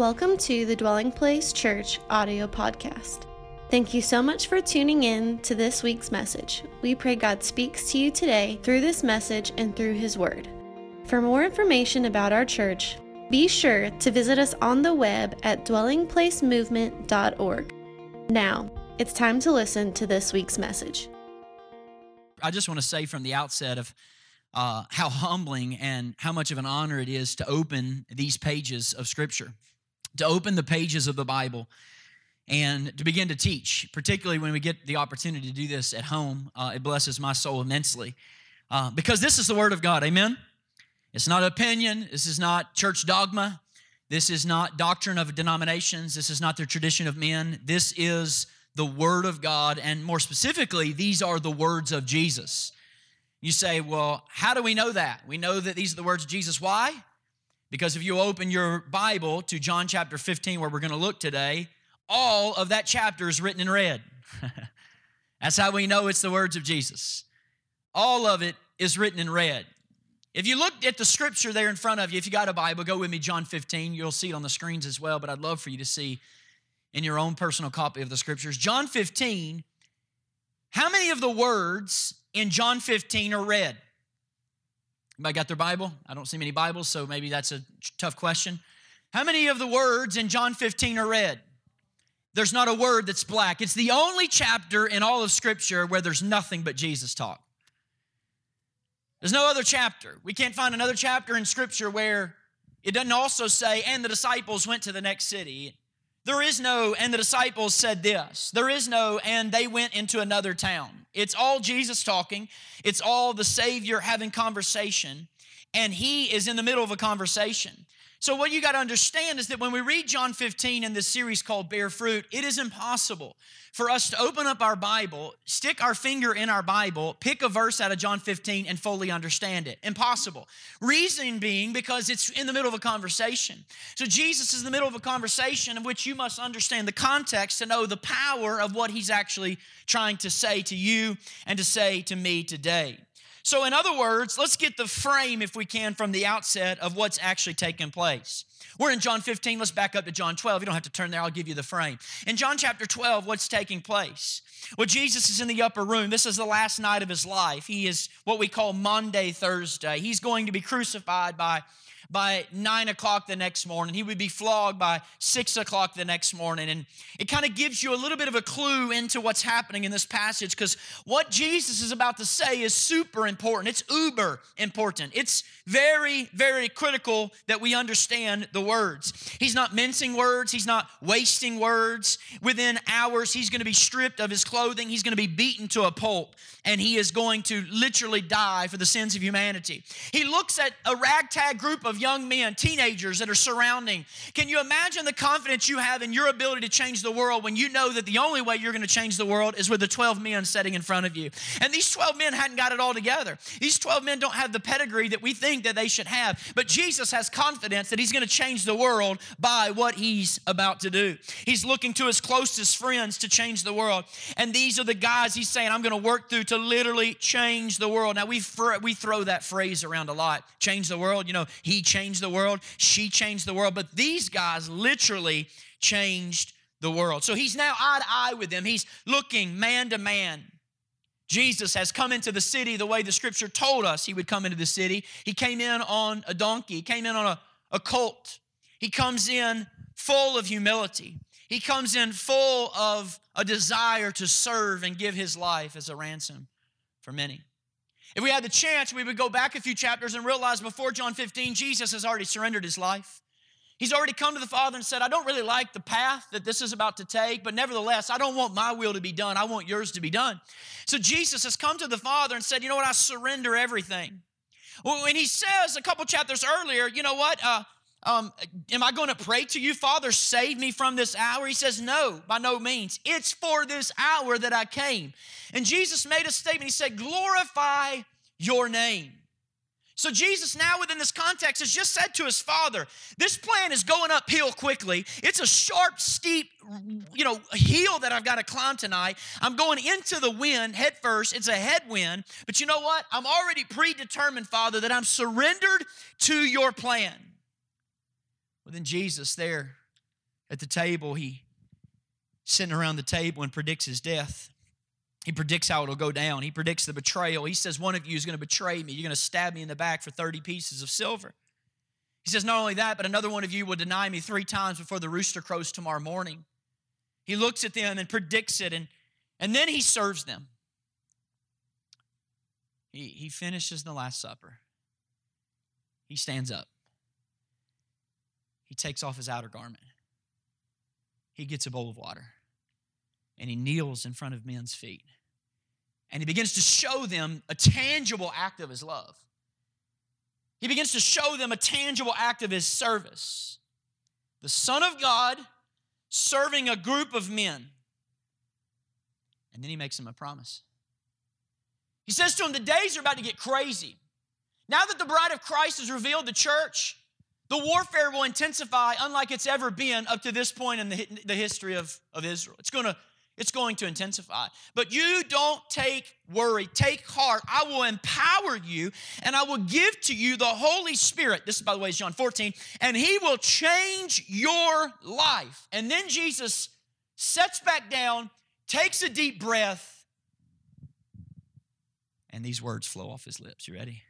Welcome to the Dwelling Place Church audio podcast. Thank you so much for tuning in to this week's message. We pray God speaks to you today through this message and through His Word. For more information about our church, be sure to visit us on the web at dwellingplacemovement.org. Now, it's time to listen to this week's message. I just want to say from the outset of uh, how humbling and how much of an honor it is to open these pages of Scripture, to open the pages of the Bible, and to begin to teach, particularly when we get the opportunity to do this at home. Uh, it blesses my soul immensely uh, because this is the Word of God. Amen? It's not opinion, this is not church dogma, this is not doctrine of denominations, this is not the tradition of men. This is the Word of God, and more specifically, these are the words of Jesus. You say, well, how do we know that? We know that these are the words of Jesus. Why? Because if you open your Bible to John chapter 15, where we're going to look today, all of that chapter is written in red. That's how we know it's the words of Jesus. All of it is written in red. If you look at the scripture there in front of you, if you got a Bible, go with me, John 15. You'll see it on the screens as well, but I'd love for you to see in your own personal copy of the scriptures. John 15, how many of the words in John 15 are red? Anybody got their Bible? I don't see many Bibles, so maybe that's a tough question. How many of the words in John 15 are red? There's not a word that's black. It's the only chapter in all of Scripture where there's nothing but Jesus talk. There's no other chapter. We can't find another chapter in Scripture where it doesn't also say, and the disciples went to the next city. There is no, and the disciples said this. There is no, and they went into another town. It's all Jesus talking, it's all the Savior having conversation, and He is in the middle of a conversation. So, what you got to understand is that when we read John 15 in this series called Bear Fruit, it is impossible for us to open up our Bible, stick our finger in our Bible, pick a verse out of John 15, and fully understand it. Impossible. Reason being because it's in the middle of a conversation. So, Jesus is in the middle of a conversation in which you must understand the context to know the power of what he's actually trying to say to you and to say to me today. So, in other words, let's get the frame, if we can, from the outset of what's actually taking place. We're in John 15. Let's back up to John 12. You don't have to turn there, I'll give you the frame. In John chapter 12, what's taking place? Well, Jesus is in the upper room. This is the last night of his life. He is what we call Maundy Thursday. He's going to be crucified by by nine o'clock the next morning. He would be flogged by six o'clock the next morning. And it kind of gives you a little bit of a clue into what's happening in this passage because what Jesus is about to say is super important. It's uber important. It's very, very critical that we understand the words. He's not mincing words, he's not wasting words. Within hours, he's going to be stripped of his clothing, he's going to be beaten to a pulp, and he is going to literally die for the sins of humanity. He looks at a ragtag group of young men, teenagers that are surrounding. Can you imagine the confidence you have in your ability to change the world when you know that the only way you're going to change the world is with the 12 men sitting in front of you? And these 12 men hadn't got it all together. These 12 men don't have the pedigree that we think that they should have. But Jesus has confidence that he's going to change the world by what he's about to do. He's looking to his closest friends to change the world. And these are the guys he's saying, I'm going to work through to literally change the world. Now, we, we throw that phrase around a lot change the world. You know, he changed the world, she changed the world, but these guys literally changed the world. So he's now eye to eye with them. He's looking man to man. Jesus has come into the city the way the scripture told us he would come into the city. He came in on a donkey, he came in on a, a colt. He comes in full of humility. He comes in full of a desire to serve and give his life as a ransom for many. If we had the chance, we would go back a few chapters and realize before John 15, Jesus has already surrendered his life. He's already come to the Father and said, I don't really like the path that this is about to take, but nevertheless, I don't want my will to be done. I want yours to be done. So Jesus has come to the Father and said, You know what? I surrender everything. Well, when he says a couple chapters earlier, you know what? Uh, um, am I going to pray to you, Father, save me from this hour? He says, No, by no means. It's for this hour that I came. And Jesus made a statement. He said, Glorify your name. So Jesus now within this context has just said to his father, this plan is going uphill quickly. It's a sharp, steep, you know, hill that I've got to climb tonight. I'm going into the wind head first. It's a headwind. But you know what? I'm already predetermined, Father, that I'm surrendered to your plan. Well, then Jesus there at the table, he sitting around the table and predicts his death. He predicts how it'll go down. He predicts the betrayal. He says, One of you is going to betray me. You're going to stab me in the back for 30 pieces of silver. He says, Not only that, but another one of you will deny me three times before the rooster crows tomorrow morning. He looks at them and predicts it, and, and then he serves them. He, he finishes the Last Supper. He stands up. He takes off his outer garment. He gets a bowl of water and he kneels in front of men's feet. And he begins to show them a tangible act of his love. He begins to show them a tangible act of his service. The Son of God serving a group of men. And then he makes them a promise. He says to them, The days are about to get crazy. Now that the bride of Christ has revealed the church, the warfare will intensify unlike it's ever been up to this point in the, the history of, of Israel. It's going to it's going to intensify. But you don't take worry, take heart. I will empower you and I will give to you the Holy Spirit. This, by the way, is John 14, and He will change your life. And then Jesus sets back down, takes a deep breath, and these words flow off His lips. You ready?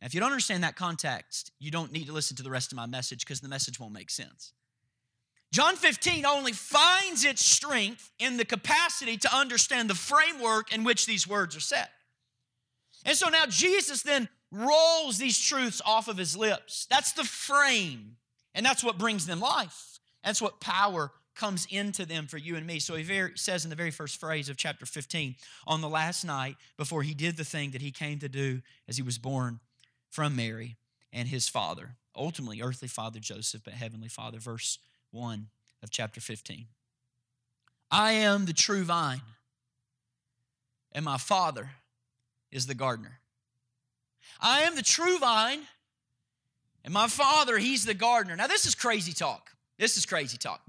Now, if you don't understand that context, you don't need to listen to the rest of my message because the message won't make sense. John 15 only finds its strength in the capacity to understand the framework in which these words are set. And so now Jesus then rolls these truths off of his lips. That's the frame, and that's what brings them life. That's what power comes into them for you and me. So he very, says in the very first phrase of chapter 15 on the last night before he did the thing that he came to do as he was born from Mary and his father, ultimately earthly father Joseph, but heavenly father. Verse 1 of chapter 15. I am the true vine, and my Father is the gardener. I am the true vine, and my Father, He's the gardener. Now, this is crazy talk. This is crazy talk.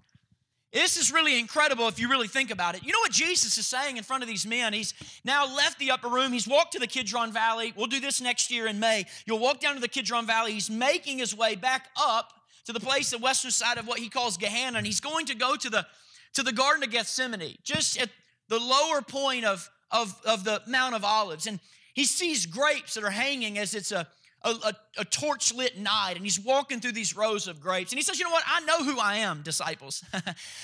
This is really incredible if you really think about it. You know what Jesus is saying in front of these men? He's now left the upper room. He's walked to the Kidron Valley. We'll do this next year in May. You'll walk down to the Kidron Valley. He's making his way back up to the place, the western side of what he calls Gehenna, and he's going to go to the to the Garden of Gethsemane, just at the lower point of, of, of the Mount of Olives. And he sees grapes that are hanging as it's a a, a, a torch lit night and he's walking through these rows of grapes. And he says, You know what? I know who I am, disciples.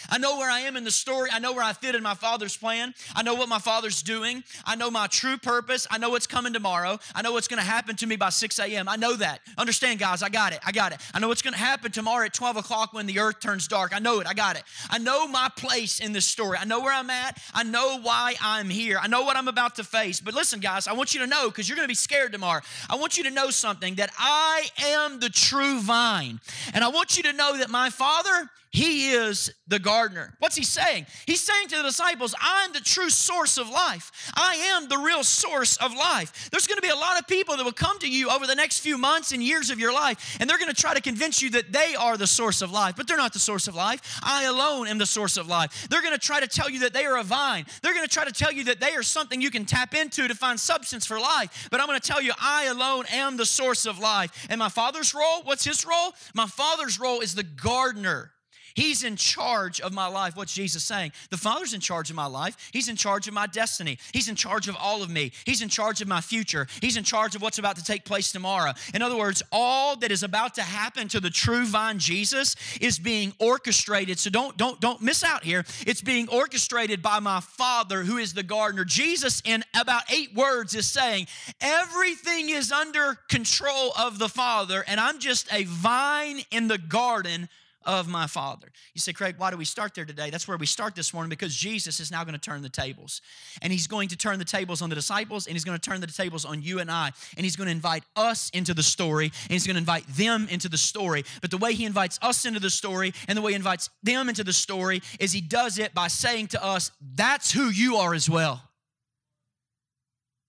I know where I am in the story. I know where I fit in my Father's plan. I know what my Father's doing. I know my true purpose. I know what's coming tomorrow. I know what's going to happen to me by 6 a.m. I know that. Understand, guys, I got it. I got it. I know what's going to happen tomorrow at 12 o'clock when the earth turns dark. I know it. I got it. I know my place in this story. I know where I'm at. I know why I'm here. I know what I'm about to face. But listen, guys, I want you to know because you're going to be scared tomorrow. I want you to know that I am the true vine. And I want you to know that my Father, He is the gardener. What's He saying? He's saying to the disciples, I'm the true source of life. I am the real source of life. There's going to be a lot of people that will come to you over the next few months and years of your life, and they're going to try to convince you that they are the source of life, but they're not the source of life. I alone am the source of life. They're going to try to tell you that they are a vine. They're going to try to tell you that they are something you can tap into to find substance for life. But I'm going to tell you, I alone am the source of life. And my father's role, what's his role? My father's role is the gardener. He's in charge of my life. What's Jesus saying? The Father's in charge of my life. He's in charge of my destiny. He's in charge of all of me. He's in charge of my future. He's in charge of what's about to take place tomorrow. In other words, all that is about to happen to the true vine Jesus is being orchestrated. So don't don't don't miss out here. It's being orchestrated by my Father who is the gardener. Jesus in about 8 words is saying, "Everything is under control of the Father and I'm just a vine in the garden of my Father. You say, Craig, why do we start there today? That's where we start this morning because Jesus is now going to turn the tables. And he's going to turn the tables on the disciples and he's going to turn the tables on you and I. And he's going to invite us into the story and he's going to invite them into the story. But the way he invites us into the story and the way he invites them into the story is he does it by saying to us, That's who you are as well.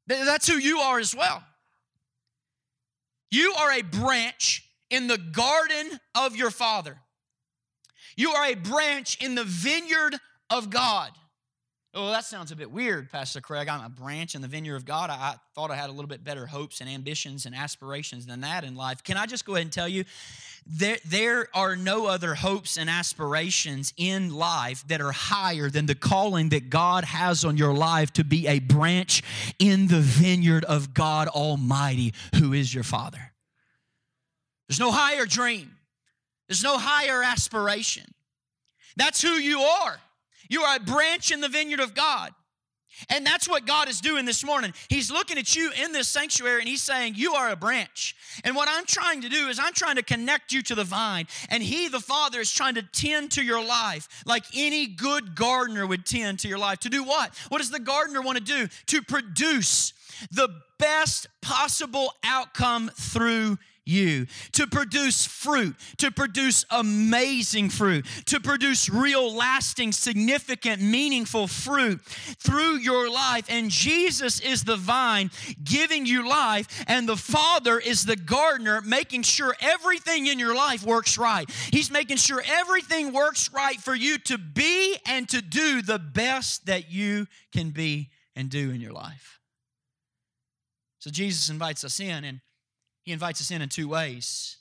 That's who you are as well. You are a branch in the garden of your father. You are a branch in the vineyard of God. Oh, that sounds a bit weird, Pastor Craig. I'm a branch in the vineyard of God. I, thought I had a little bit better hopes and ambitions and aspirations than that in life. Can I just go ahead and tell you, there, there are no other hopes and aspirations in life that are higher than the calling that God has on your life to be a branch in the vineyard of God Almighty, who is your Father. There's no higher dream, there's no higher aspiration. That's who you are. You are a branch in the vineyard of God. And that's what God is doing this morning. He's looking at you in this sanctuary and He's saying, You are a branch. And what I'm trying to do is I'm trying to connect you to the vine. And He, the Father, is trying to tend to your life like any good gardener would tend to your life. To do what? What does the gardener want to do? To produce the best possible outcome through you, to produce fruit, to produce amazing fruit, to produce real, lasting, significant, meaningful fruit through your life. And Jesus is the vine giving you life, and the Father is the gardener making sure everything in your life works right. He's making sure everything works right for you to be and to do the best that you can be and do in your life. So Jesus invites us in, and he invites us in in two ways.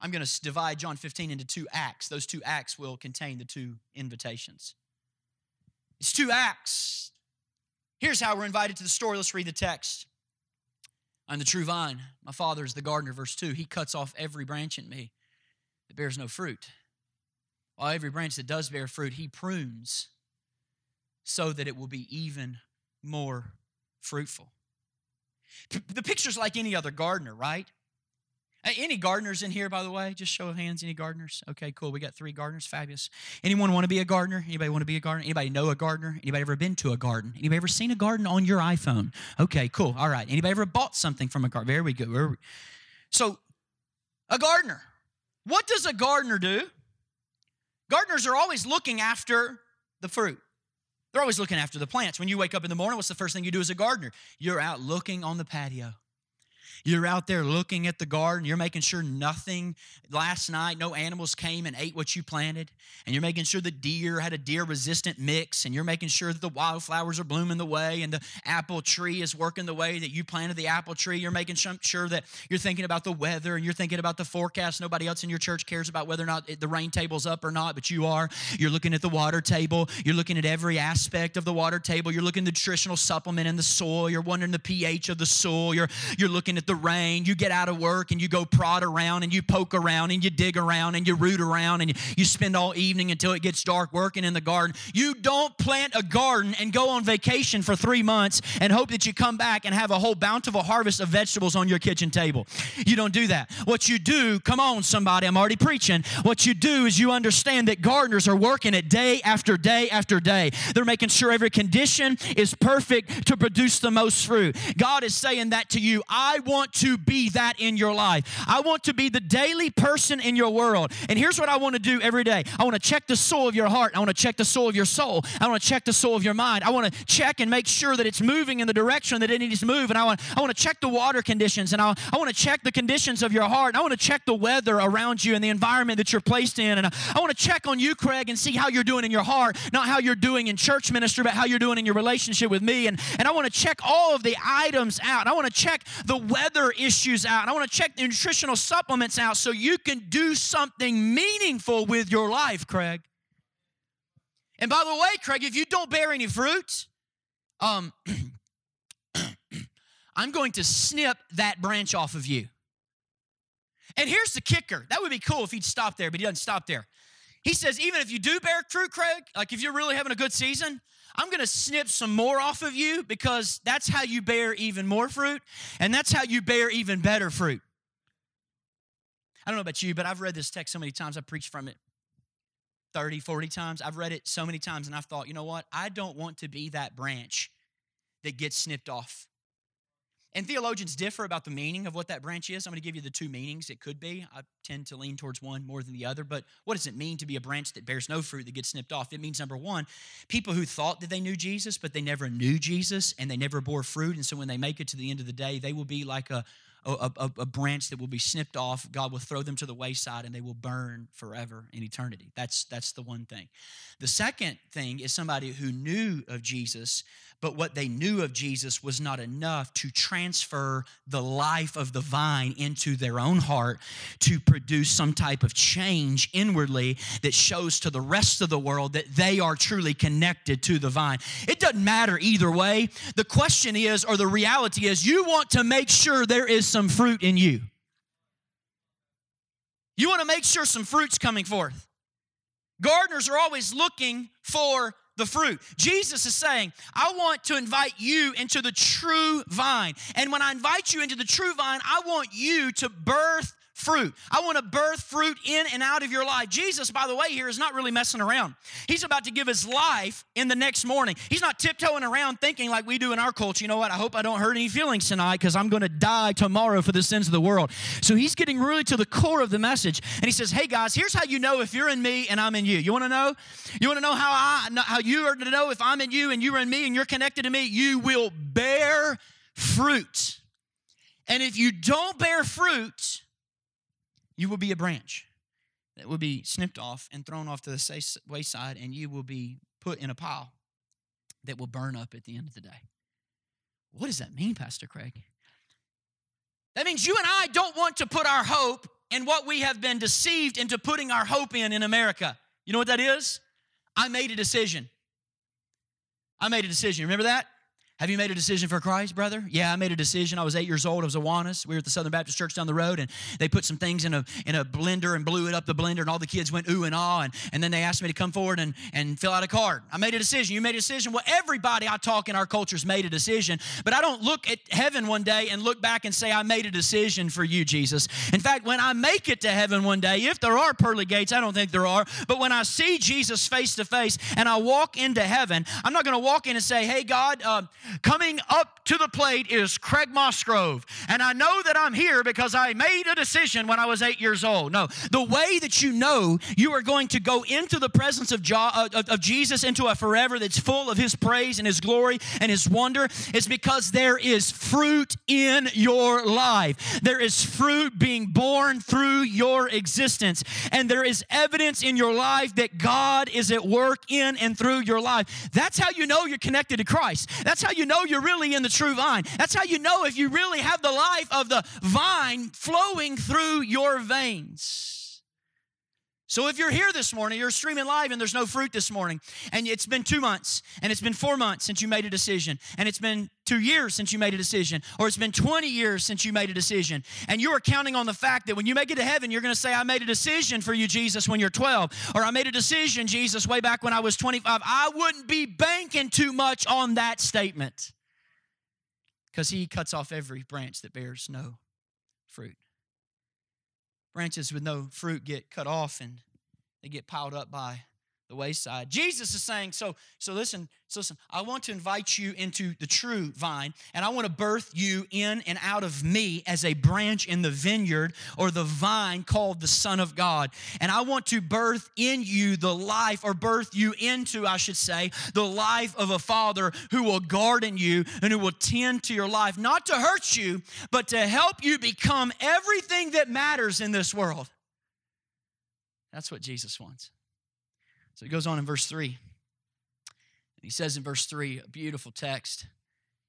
I'm going to divide John 15 into two acts. Those two acts will contain the two invitations. It's two acts. Here's how we're invited to the story. Let's read the text. I'm the true vine. My father is the gardener. Verse 2 He cuts off every branch in me that bears no fruit. While every branch that does bear fruit, He prunes so that it will be even more fruitful. The picture's like any other gardener, right? Any gardeners in here, by the way? Just show of hands. Any gardeners? Okay, cool. We got three gardeners. Fabulous. Anyone want to be a gardener? Anybody want to be a gardener? Anybody know a gardener? Anybody ever been to a garden? Anybody ever seen a garden on your iPhone? Okay, cool. All right. Anybody ever bought something from a garden? There we go. So, a gardener. What does a gardener do? Gardeners are always looking after the fruit. They're always looking after the plants. When you wake up in the morning, what's the first thing you do as a gardener? You're out looking on the patio. You're out there looking at the garden. You're making sure nothing last night, no animals came and ate what you planted. And you're making sure the deer had a deer resistant mix. And you're making sure that the wildflowers are blooming the way and the apple tree is working the way that you planted the apple tree. You're making sure that you're thinking about the weather and you're thinking about the forecast. Nobody else in your church cares about whether or not the rain table's up or not, but you are. You're looking at the water table. You're looking at every aspect of the water table. You're looking at the nutritional supplement in the soil. You're wondering the pH of the soil. You're, you're looking at the the rain, you get out of work and you go prod around and you poke around and you dig around and you root around and you spend all evening until it gets dark working in the garden. You don't plant a garden and go on vacation for three months and hope that you come back and have a whole bountiful harvest of vegetables on your kitchen table. You don't do that. What you do, come on, somebody, I'm already preaching. What you do is you understand that gardeners are working it day after day after day. They're making sure every condition is perfect to produce the most fruit. God is saying that to you. I want want to be that in your life. I want to be the daily person in your world. And here's what I want to do every day I want to check the soul of your heart. I want to check the soul of your soul. I want to check the soul of your mind. I want to check and make sure that it's moving in the direction that it needs to move. And I want, I want to check the water conditions. And I, I want to check the conditions of your heart. I want to check the weather around you and the environment that you're placed in. And I, I want to check on you, Craig, and see how you're doing in your heart, not how you're doing in church ministry, but how you're doing in your relationship with me. And, and I want to check all of the items out. I want to check the weather other issues out. I want to check the nutritional supplements out so you can do something meaningful with your life, Craig. And by the way, Craig, if you don't bear any fruit, um, I'm going to snip that branch off of you. And here's the kicker. That would be cool if he'd stop there, but he doesn't stop there. He says, even if you do bear fruit, Craig, like if you're really having a good season, I'm going to snip some more off of you because that's how you bear even more fruit, and that's how you bear even better fruit. I don't know about you, but I've read this text so many times. I've preached from it 30, 40 times. I've read it so many times, and I've thought, you know what? I don't want to be that branch that gets snipped off. And theologians differ about the meaning of what that branch is. I'm going to give you the two meanings it could be. I tend to lean towards one more than the other. But what does it mean to be a branch that bears no fruit that gets snipped off? It means, number one, people who thought that they knew Jesus, but they never knew Jesus and they never bore fruit. And so when they make it to the end of the day, they will be like a, a, a, a, branch that will be snipped off. God will throw them to the wayside and they will burn forever in eternity. That's, that's the one thing. The second thing is somebody who knew of Jesus, but what they knew of Jesus was not enough to transfer the life of the vine into their own heart to produce some type of change inwardly that shows to the rest of the world that they are truly connected to the vine. It doesn't matter either way. The question is, or the reality is, you want to make sure there is some fruit in you. You want to make sure some fruit's coming forth. Gardeners are always looking for the fruit. Jesus is saying, I want to invite you into the true vine. And when I invite you into the true vine, I want you to birth fruit. I want to birth fruit in and out of your life. Jesus, by the way, here is not really messing around. He's about to give his life in the next morning. He's not tiptoeing around thinking like we do in our culture. You know what? I hope I don't hurt any feelings tonight because I'm going to die tomorrow for the sins of the world. So he's getting really to the core of the message. And he says, Hey guys, here's how you know if you're in me and I'm in you. You want to know? You want to know how I how you are to know if I'm in you and you're in me and you're connected to me? You will bear fruit. And if you don't bear fruit, you will be a branch that will be snipped off and thrown off to the wayside, and you will be put in a pile that will burn up at the end of the day. What does that mean, Pastor Craig? That means you and I don't want to put our hope in what we have been deceived into putting our hope in in America. You know what that is? I made a decision. I made a decision. Remember that? Have you made a decision for Christ, brother? Yeah, I made a decision. I was eight years old. I was a Awanas. We were at the Southern Baptist Church down the road, and they put some things in a in a blender and blew it up the blender, and all the kids went ooh and ah, and, and then they asked me to come forward and, and fill out a card. I made a decision. You made a decision. Well, everybody I talk in our culture's made a decision, but I don't look at heaven one day and look back and say, I made a decision for you, Jesus. In fact, when I make it to heaven one day, if there are pearly gates, I don't think there are, but when I see Jesus face to face and I walk into heaven, I'm not going to walk in and say, Hey, God, uh, coming up to the plate is Craig Mosgrove. And I know that I'm here because I made a decision when I was eight years old. No, the way that you know you are going to go into the presence of, jo- uh, of, of Jesus into a forever that's full of His praise and His glory and His wonder is because there is fruit in your life. There is fruit being born through your existence. And there is evidence in your life that God is at work in and through your life. That's how you know you're connected to Christ. That's how you know you're really in the true vine. That's how you know if you really have the life of the vine flowing through your veins. So if you're here this morning, you're streaming live and there's no fruit this morning, and it's been two months, and it's been four months since you made a decision, and it's been two years since you made a decision, or it's been 20 years since you made a decision, and you are counting on the fact that when you make it to heaven, you're going to say, I made a decision for you, Jesus, when you're 12, or I made a decision, Jesus, way back when I was 25. I wouldn't be banking too much on that statement because he cuts off every branch that bears no fruit. Branches with no fruit get cut off and they get piled up by the wayside. Jesus is saying, so, so listen, so listen, I want to invite you into the true vine, and I want to birth you in and out of me as a branch in the vineyard or the vine called the Son of God. And I want to birth in you the life, or birth you into, I should say, the life of a father who will garden you and who will tend to your life, not to hurt you, but to help you become everything that matters in this world. That's what Jesus wants. So he goes on in verse 3. He says in verse 3, a beautiful text.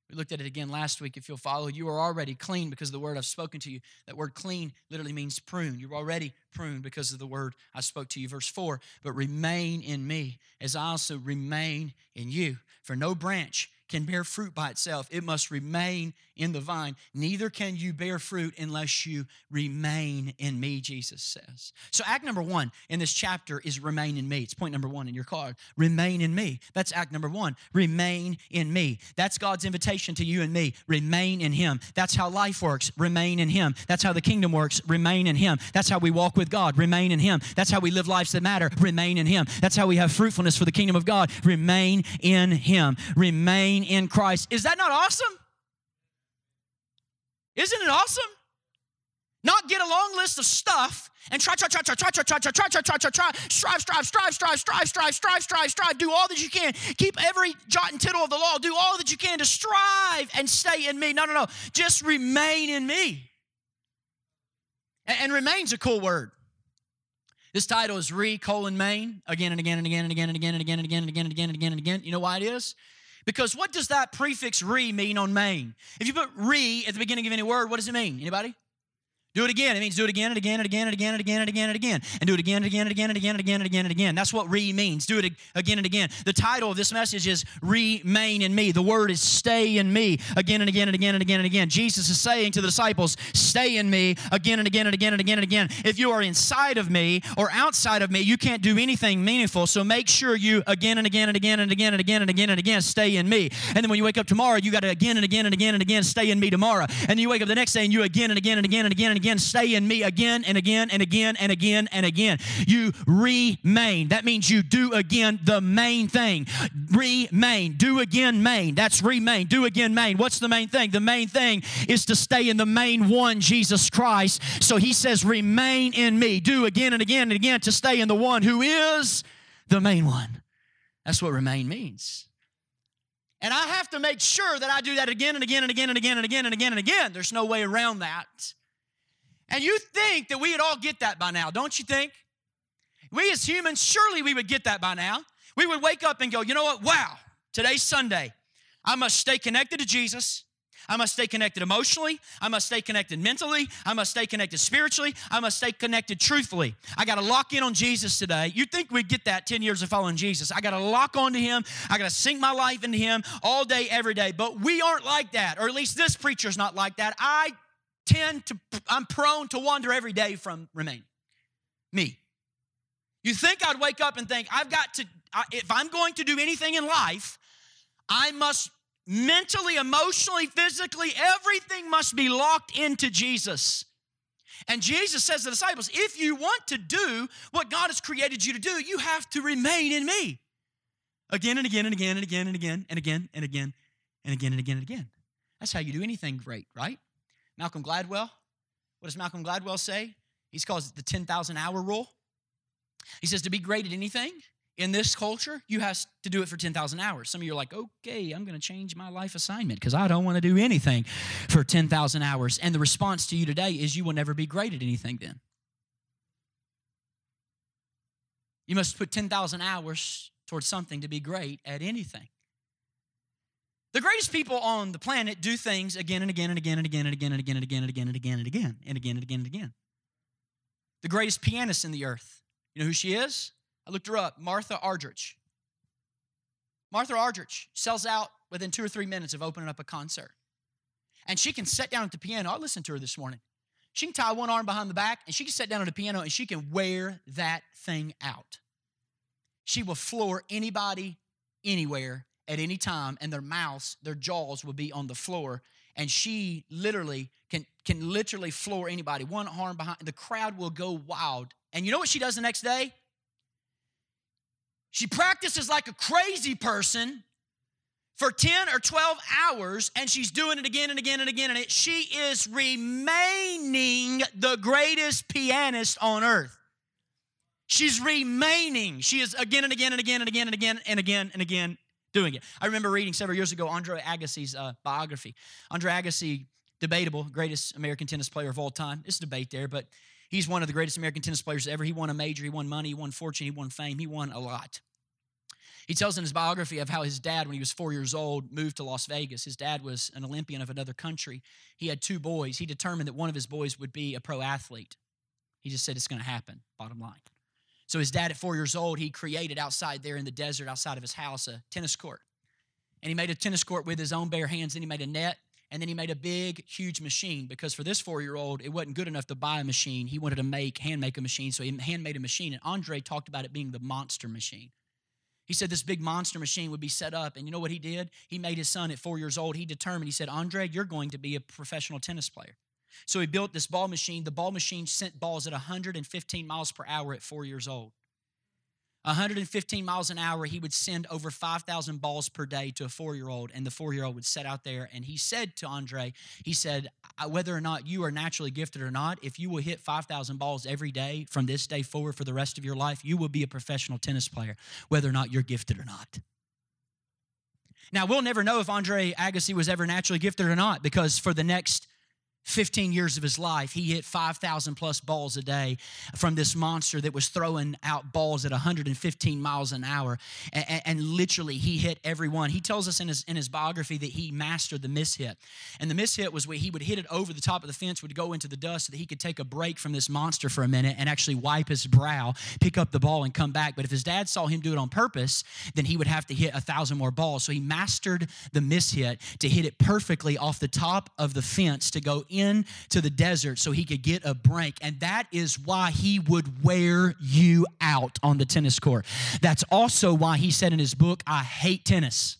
We looked at it again last week. If you'll follow, you are already clean because of the word I've spoken to you. That word clean literally means prune. You're already pruned because of the word I spoke to you. Verse 4 But remain in me as I also remain in you. For no branch can bear fruit by itself, it must remain in the vine. Neither can you bear fruit unless you remain in me, Jesus says. So, act number one in this chapter is remain in me. It's point number one in your card. Remain in me. That's act number one. Remain in me. That's God's invitation to you and me. Remain in Him. That's how life works. Remain in Him. That's how the kingdom works. Remain in Him. That's how we walk with God. Remain in Him. That's how we live lives that matter. Remain in Him. That's how we have fruitfulness for the kingdom of God. Remain in Him. Remain in Christ. Is that not awesome? Isn't it awesome? Not get a long list of stuff and try, try, try, try, try, try, try, try, try, try, try, try, try, strive, strive, strive, strive, strive, strive, strive, strive, strive, do all that you can. Keep every jot and tittle of the law. Do all that you can to strive and stay in me. No, no, no. Just remain in me. And, remain's a cool word. This title is re colon main again and again and again and again and again and again and again and again and again and again. You know why it is? Because what does that prefix re mean on main? If you put re at the beginning of any word, what does it mean? Anybody? Do it again. It means do it again and again and again and again and again and again and again. And do it again and again and again and again and again and again and again. That's what re means. Do it again and again. The title of this message is Remain in Me. The word is stay in me again and again and again and again and again. Jesus is saying to the disciples, Stay in me again and again and again and again and again. If you are inside of me or outside of me, you can't do anything meaningful. So make sure you again and again and again and again and again and again and again stay in me. And then when you wake up tomorrow, you got to again and again and again and again stay in me tomorrow. And you wake up the next day and you again and again and again and again and again stay in me again and again and again and again and again. You remain. That means you do again the main thing. Remain. Do again main. That's remain. Do again main. What's the main thing? The main thing is to stay in the main one, Jesus Christ. So he says, remain in me. Do again and again and again to stay in the one who is the main one. That's what remain means. And I have to make sure that I do that again and again and again and again and again and again and again. There's no way around that. And you think that we would all get that by now, don't you think? We as humans, surely we would get that by now. We would wake up and go, you know what? Wow, today's Sunday. I must stay connected to Jesus. I must stay connected emotionally. I must stay connected mentally. I must stay connected spiritually. I must stay connected truthfully. I got to lock in on Jesus today. You'd think we'd get that 10 years of following Jesus. I got to lock onto Him. I got to sink my life into Him all day, every day. But we aren't like that, or at least this preacher's not like that. I tend to, I'm prone to wander every day from remain. Me. You think I'd wake up and think, I've got to, if I'm going to do anything in life, I must mentally, emotionally, physically, everything must be locked into Jesus. And Jesus says to the disciples, if you want to do what God has created you to do, you have to remain in me. Again and again and again and again and again and again and again and again and again and again. That's how you do anything great, right? Malcolm Gladwell, what does Malcolm Gladwell say? He calls it the 10,000 hour rule. He says to be great at anything in this culture, you have to do it for 10,000 hours. Some of you are like, okay, I'm going to change my life assignment because I don't want to do anything for 10,000 hours. And the response to you today is you will never be great at anything then. You must put 10,000 hours towards something to be great at anything. The greatest people on the planet do things again and again and again and again and again and again and again and again and again and again and again and again and again. The greatest pianist in the earth. You know who she is? I looked her up, Martha Argerich. Martha Argerich sells out within two or three minutes of opening up a concert. And she can sit down at the piano. I listened to her this morning. She can tie one arm behind the back and she can sit down at the piano and she can wear that thing out. She will floor anybody anywhere at any time and their mouths, their jaws will be on the floor. And she literally can, can literally floor anybody. One arm behind, the crowd will go wild. And you know what she does the next day? She practices like a crazy person for 10 or 12 hours and she's doing it again and again and again and it, she is remaining the greatest pianist on earth she's remaining she is again and again and again and again and again and again and again doing it. I remember reading several years ago Andre Agassi's uh, biography. Andre Agassi, debatable, greatest American tennis player of all time. There's debate there, but he's one of the greatest American tennis players ever. He won a major, he won money, he won fortune, he won fame, he won a lot. He tells in his biography of how his dad, when he was four years old, moved to Las Vegas. His dad was an Olympian of another country. He had two boys. He determined that one of his boys would be a pro athlete. He just said it's going to happen, bottom line. So his dad, at four years old, he created outside there in the desert, outside of his house, a tennis court. And he made a tennis court with his own bare hands. Then he made a net, and then he made a big, huge machine because for this four-year-old, it wasn't good enough to buy a machine. He wanted to make, hand make a machine, so he hand made a machine. And Andre talked about it being the monster machine. He said this big monster machine would be set up. And you know what he did? He made his son at four years old. He determined, he said, Andre, you're going to be a professional tennis player. So he built this ball machine. The ball machine sent balls at 115 miles per hour at four years old. 115 miles an hour, he would send over 5,000 balls per day to a four year old, and the four year old would sit out there. And he said to Andre, he said, whether or not you are naturally gifted or not, if you will hit 5,000 balls every day from this day forward for the rest of your life, you will be a professional tennis player, whether or not you're gifted or not. Now, we'll never know if Andre Agassi was ever naturally gifted or not because for the next 15 years of his life, he hit 5,000 plus balls a day from this monster that was throwing out balls at 115 miles an hour. And, and, literally, he hit every one. He tells us in his, in his biography that he mastered the miss hit. And the miss hit was where he would hit it over the top of the fence, would go into the dust so that he could take a break from this monster for a minute and actually wipe his brow, pick up the ball, and come back. But if his dad saw him do it on purpose, then he would have to hit a thousand more balls. So he mastered the miss hit to hit it perfectly off the top of the fence to go in to the desert so he could get a break. And that is why he would wear you out on the tennis court. That's also why he said in his book, I hate tennis.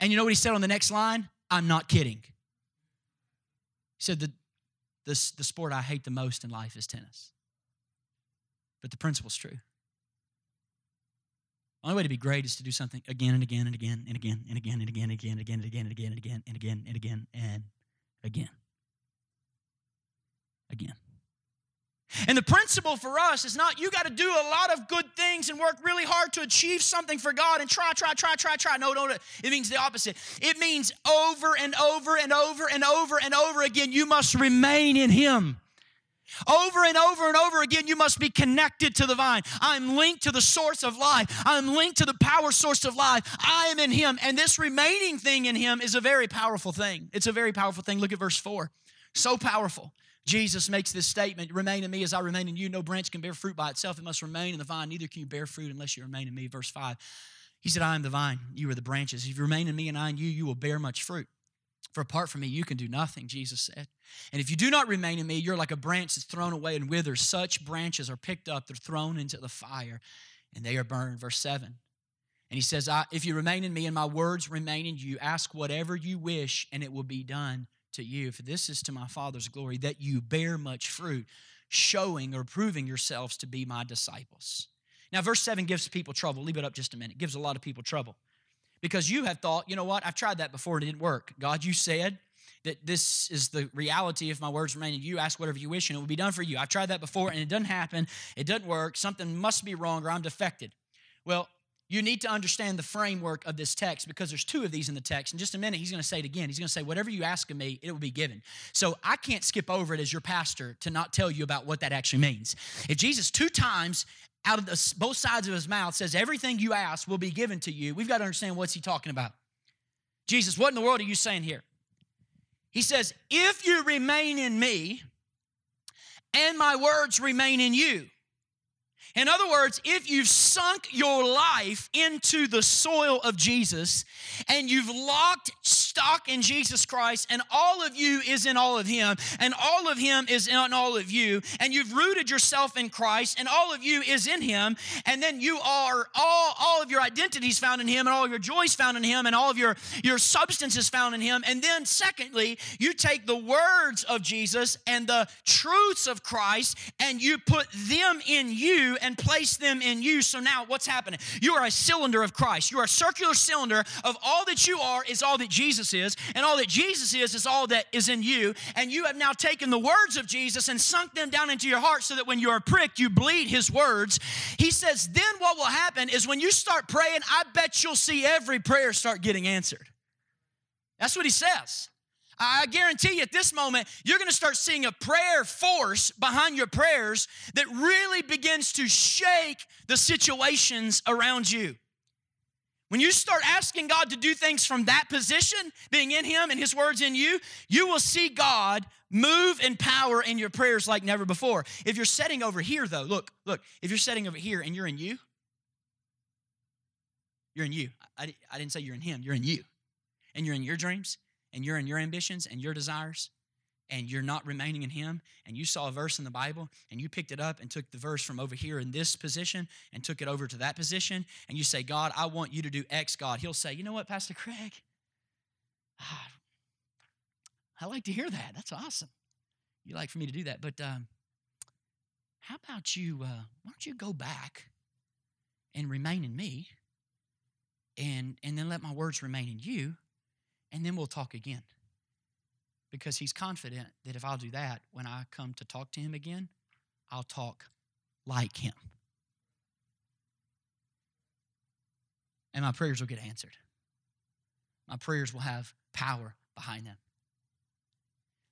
And you know what he said on the next line? I'm not kidding. He said, the, the, the sport I hate the most in life is tennis. But the principle's true. Only way to be great is to do something again and again and again and again and again and again and again and again and again and again and again and again and again and again. Again. And the principle for us is not you got to do a lot of good things and work really hard to achieve something for God and try, try, try, try, try. No, no, no. It means the opposite. It means over and over and over and over and over again, you must remain in Him. Over and over and over again, you must be connected to the vine. I'm linked to the source of life. I'm linked to the power source of life. I am in Him. And this remaining thing in Him is a very powerful thing. It's a very powerful thing. Look at verse 4. So powerful. Jesus makes this statement Remain in me as I remain in you. No branch can bear fruit by itself, it must remain in the vine. Neither can you bear fruit unless you remain in me. Verse 5. He said, I am the vine, you are the branches. If you remain in me and I in you, you will bear much fruit. For apart from me, you can do nothing, Jesus said. And if you do not remain in me, you're like a branch that's thrown away and withers. Such branches are picked up, they're thrown into the fire, and they are burned. Verse 7. And he says, If you remain in me and my words remain in you, ask whatever you wish, and it will be done to you. For this is to my Father's glory, that you bear much fruit, showing or proving yourselves to be my disciples. Now, verse 7 gives people trouble. Leave it up just a minute. It gives a lot of people trouble because you have thought, you know what, I've tried that before and it didn't work. God, you said that this is the reality if my words remain in you, ask whatever you wish and it will be done for you. I've tried that before and it doesn't happen, it doesn't work, something must be wrong or I'm defected. Well, you need to understand the framework of this text because there's two of these in the text. In just a minute, he's going to say it again. He's going to say, Whatever you ask of me, it will be given. So I can't skip over it as your pastor to not tell you about what that actually means. If Jesus two times out of the, both sides of his mouth says, Everything you ask will be given to you. We've got to understand what's he talking about. Jesus, what in the world are you saying here? He says, If you remain in me and my words remain in you, in other words, if you've sunk your life into the soil of Jesus and you've locked stock in Jesus Christ and all of you is in all of Him and all of Him is in all of you and you've rooted yourself in Christ and all of you is in Him and then you are all, all of your identities found in Him and all of your joys found in Him and all of your, your substances found in Him. And then, secondly, you take the words of Jesus and the truths of Christ and you put them in you and place them in you. So now what's happening? You are a cylinder of Christ. You are a circular cylinder of all that you are is all that Jesus is, and all that Jesus is is all that is in you. And you have now taken the words of Jesus and sunk them down into your heart so that when you are pricked, you bleed his words. He says, then what will happen is when you start praying, I bet you'll see every prayer start getting answered. That's what he says. I guarantee you at this moment, you're going to start seeing a prayer force behind your prayers that really begins to shake the situations around you. When you start asking God to do things from that position, being in Him and His words in you, you will see God move in power in your prayers like never before. If you're setting over here, though, look, look, if you're setting over here and you're in you, you're in you. I, I didn't say you're in Him, you're in you. And you're in your dreams, and you're in your ambitions and your desires and you're not remaining in him and you saw a verse in the bible and you picked it up and took the verse from over here in this position and took it over to that position and you say god i want you to do x god. He'll say you know what pastor craig? I like to hear that. That's awesome. You like for me to do that but um, how about you uh, why don't you go back and remain in me and and then let my words remain in you and then we'll talk again. Because he's confident that if I'll do that, when I come to talk to him again, I'll talk like him. And my prayers will get answered. My prayers will have power behind them.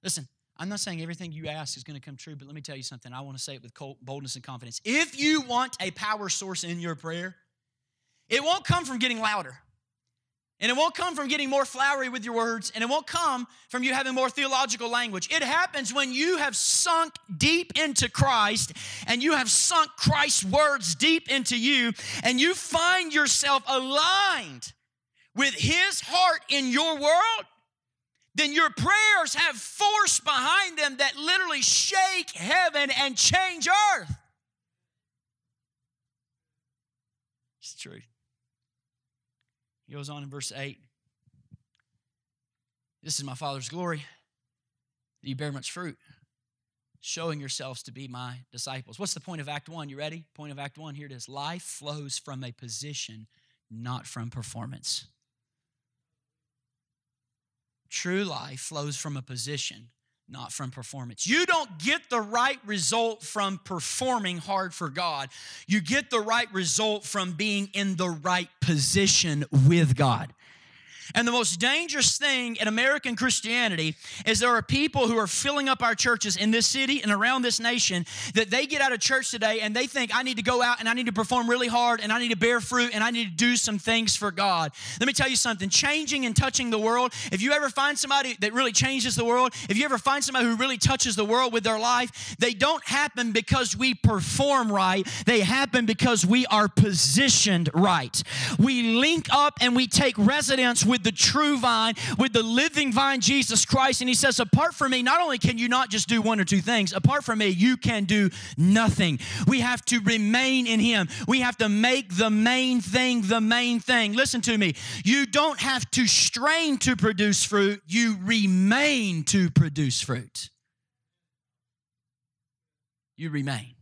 Listen, I'm not saying everything you ask is going to come true, but let me tell you something. I want to say it with boldness and confidence. If you want a power source in your prayer, it won't come from getting louder. And it won't come from getting more flowery with your words, and it won't come from you having more theological language. It happens when you have sunk deep into Christ and you have sunk Christ's words deep into you, and you find yourself aligned with His heart in your world. Then your prayers have force behind them that literally shake heaven and change earth. It's true. He goes on in verse 8. This is my Father's glory, that you bear much fruit, showing yourselves to be my disciples. What's the point of Act 1? You ready? Point of Act 1, here it is. Life flows from a position, not from performance. True life flows from a position, not from performance. You don't get the right result from performing hard for God. You get the right result from being in the right position with God. And the most dangerous thing in American Christianity is there are people who are filling up our churches in this city and around this nation that they get out of church today and they think, I need to go out and I need to perform really hard and I need to bear fruit and I need to do some things for God. Let me tell you something changing and touching the world, if you ever find somebody that really changes the world, if you ever find somebody who really touches the world with their life, they don't happen because we perform right, they happen because we are positioned right. We link up and we take residence with with the true vine, with the living vine, Jesus Christ. And he says, apart from me, not only can you not just do one or two things, apart from me, you can do nothing. We have to remain in him. We have to make the main thing the main thing. Listen to me. You don't have to strain to produce fruit, you remain to produce fruit. You remain.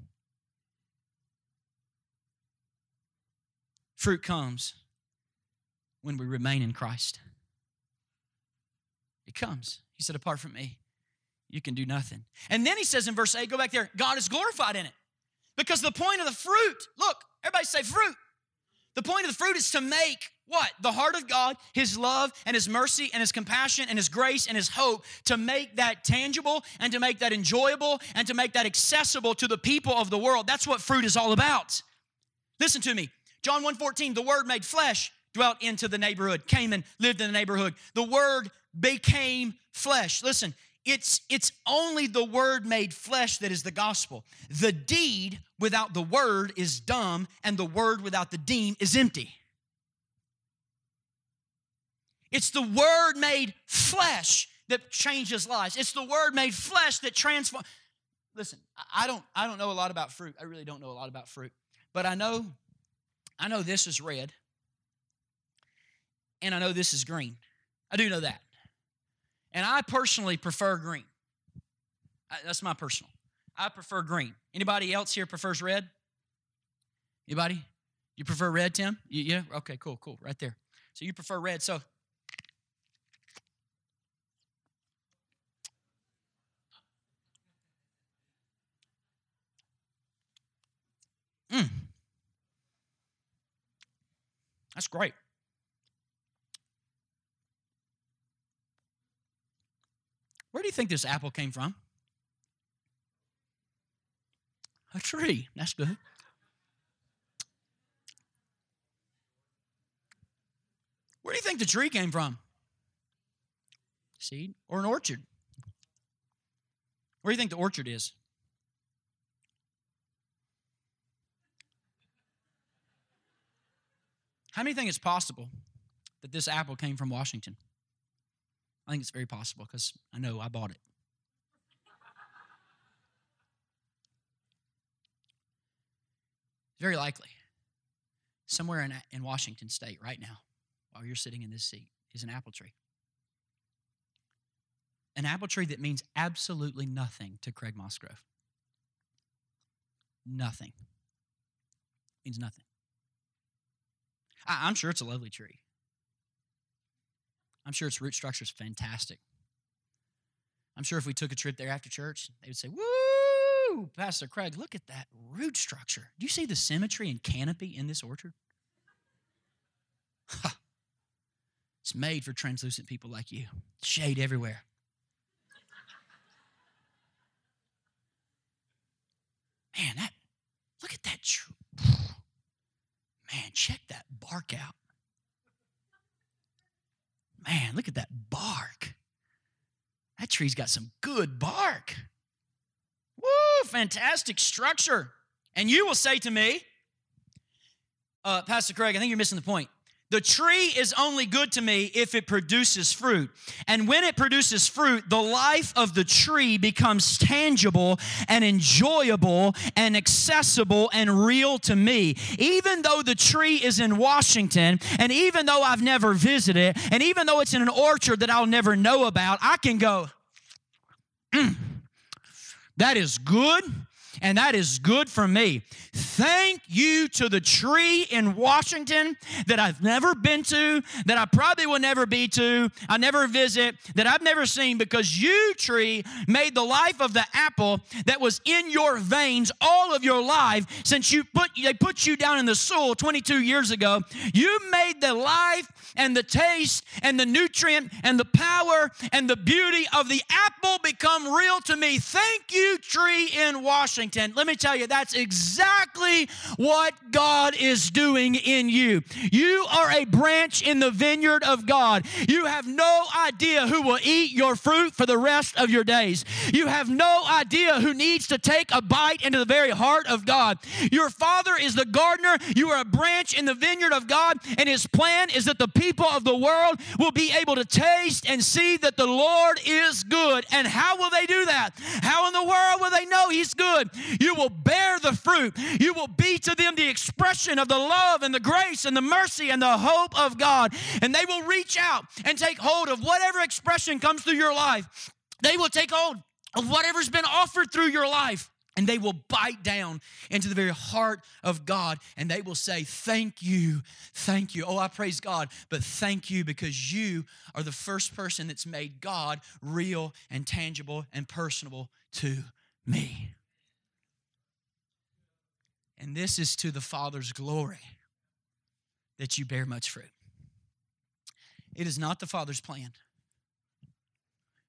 Fruit comes when we remain in Christ. It comes. He said, Apart from me, you can do nothing. And then he says in verse 8, go back there, God is glorified in it. Because the point of the fruit, look, everybody say fruit. The point of the fruit is to make what? The heart of God, His love and His mercy and His compassion and His grace and His hope to make that tangible and to make that enjoyable and to make that accessible to the people of the world. That's what fruit is all about. Listen to me. John 1:14, the word made flesh dwelt into the neighborhood, came and lived in the neighborhood. The word became flesh. Listen, it's, it's only the word made flesh that is the gospel. The deed without the word is dumb, and the word without the deed is empty. It's the word made flesh that changes lives. It's the word made flesh that transforms. Listen, I don't, I don't know a lot about fruit. I really don't know a lot about fruit. But I know, I know this is red and I know this is green. I do know that. And I personally prefer green. I, that's my personal. I prefer green. Anybody else here prefers red? Anybody? You prefer red, Tim? You, yeah? Okay, cool, cool. Right there. So you prefer red. So Mm. That's great. Where do you think this apple came from? A tree. That's good. Where do you think the tree came from? Seed or an orchard? Where do you think the orchard is? How many think it's possible that this apple came from Washington? I think it's very possible because I know I bought it. It's very likely, somewhere in, in Washington state right now, while you're sitting in this seat, is an apple tree. An apple tree that means absolutely nothing to Craig Mosgrove. Nothing. Means nothing. I, I'm sure it's a lovely tree. I'm sure its root structure is fantastic. I'm sure if we took a trip there after church, they would say, Woo, Pastor Craig, look at that root structure. Do you see the symmetry and canopy in this orchard? It's made for translucent people like you. Shade everywhere. Man, that look at that tree. Man, check that bark out. Man, look at that bark. That tree's got some good bark. Woo, fantastic structure. And you will say to me, uh, Pastor Craig, I think you're missing the point. The tree is only good to me if it produces fruit. And when it produces fruit, the life of the tree becomes tangible and enjoyable and accessible and real to me. Even though the tree is in Washington, and even though I've never visited, and even though it's in an orchard that I'll never know about, I can go, mm, that is good and that is good for me. Thank you to the tree in Washington that I've never been to, that I probably will never be to, I never visit, that I've never seen because you, tree, made the life of the apple that was in your veins all of your life since you put they put you down in the soil 22 years ago. You made the life and the taste and the nutrient and the power and the beauty of the apple become real to me. Thank you, tree in Washington. Let me tell you, that's exactly what God is doing in you. You are a branch in the vineyard of God. You have no idea who will eat your fruit for the rest of your days. You have no idea who needs to take a bite into the very heart of God. Your Father is the gardener. You are a branch in the vineyard of God, and His plan is that the people of the world will be able to taste and see that the Lord is good. And how will they do that? How in the world will they know He's good? You will bear the fruit. You will be to them the expression of the love and the grace and the mercy and the hope of God. And they will reach out and take hold of whatever expression comes through your life. They will take hold of whatever's been offered through your life and they will bite down into the very heart of God and they will say, Thank you, thank you. Oh, I praise God, but thank you because you are the first person that's made God real and tangible and personable to me. And this is to the Father's glory that you bear much fruit. It is not the Father's plan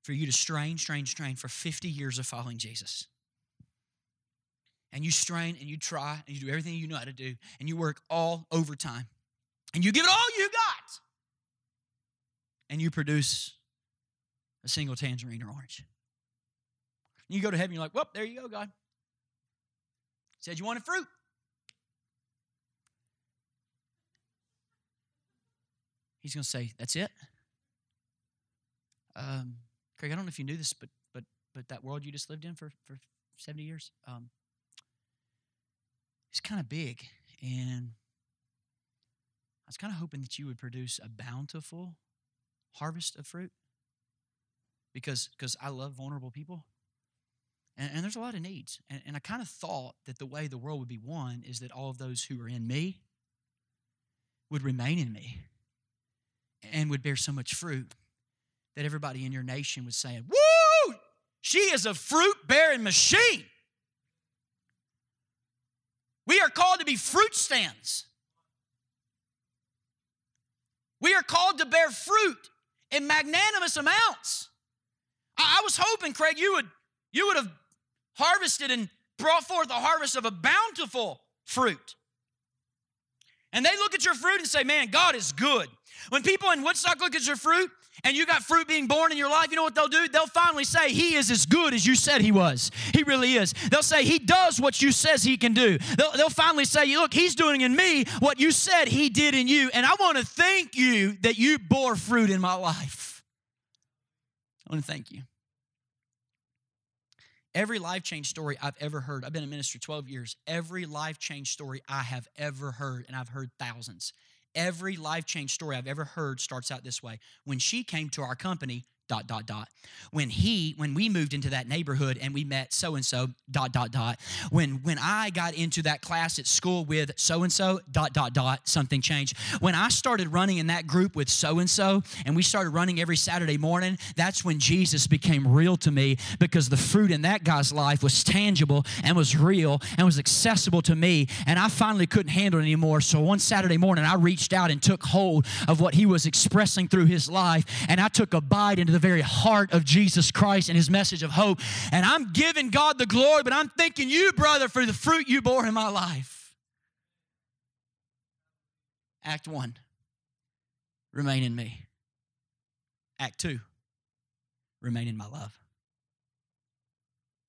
for you to strain, strain, strain for 50 years of following Jesus and you strain and you try and you do everything you know how to do and you work all overtime and you give it all you got and you produce a single tangerine or orange. And you go to heaven, you're like, well, there you go, God. Said you wanted fruit. He's going to say, that's it. Um, Craig, I don't know if you knew this, but but but that world you just lived in for, for 70 years, um, it's kind of big. And I was kind of hoping that you would produce a bountiful harvest of fruit because because I love vulnerable people. And, and there's a lot of needs. And, and I kind of thought that the way the world would be won is that all of those who are in me would remain in me and would bear so much fruit that everybody in your nation would say, Woo! She is a fruit bearing machine. We are called to be fruit stands. We are called to bear fruit in magnanimous amounts. I, I was hoping, Craig, you would you would have harvested and brought forth a harvest of a bountiful fruit. And they look at your fruit and say, Man, God is good. When people in Woodstock look at your fruit and you got fruit being born in your life, you know what they'll do? They'll finally say, He is as good as you said He was. He really is. They'll say, He does what you says He can do. They'll, they'll finally say, Look, He's doing in me what you said He did in you. And I want to thank you that you bore fruit in my life. I want to thank you. Every life change story I've ever heard, I've been in ministry 12 years. Every life change story I have ever heard, and I've heard thousands, every life change story I've ever heard starts out this way. When she came to our company dot dot dot. When he when we moved into that neighborhood and we met so and so dot dot dot. When when i got into that class at school with so and so dot dot dot something changed. When i started running in that group with so and so and we started running every saturday morning that's when jesus became real to me because the fruit in that guy's life was tangible and was real and was accessible to me and i finally couldn't handle it anymore. So one saturday morning i reached out and took hold of what he was expressing through his life and i took a bite into the very heart of Jesus Christ and his message of hope. And I'm giving God the glory, but I'm thanking you, brother, for the fruit you bore in my life. Act one, remain in me. Act two, remain in my love.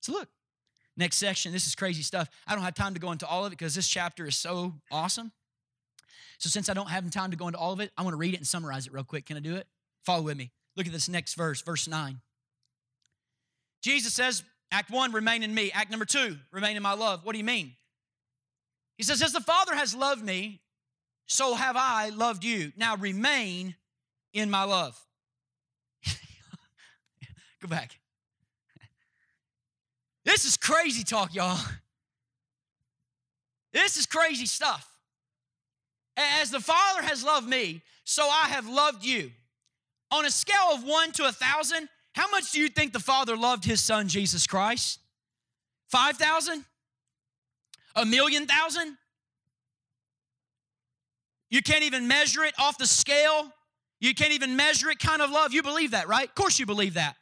So, look, next section, this is crazy stuff. I don't have time to go into all of it because this chapter is so awesome. So, since I don't have time to go into all of it, I want to read it and summarize it real quick. Can I do it? Follow with me. Look at this next verse, verse 9. Jesus says, Act one, remain in me. Act number two, remain in my love. What do you mean? He says, As the Father has loved me, so have I loved you. Now remain in my love. Go back. This is crazy talk, y'all. This is crazy stuff. As the Father has loved me, so I have loved you. On a scale of one to a thousand, how much do you think the Father loved his Son, Jesus Christ? 5,000? A million thousand? You can't even measure it off the scale. You can't even measure it kind of love. You believe that, right? Of course you believe that.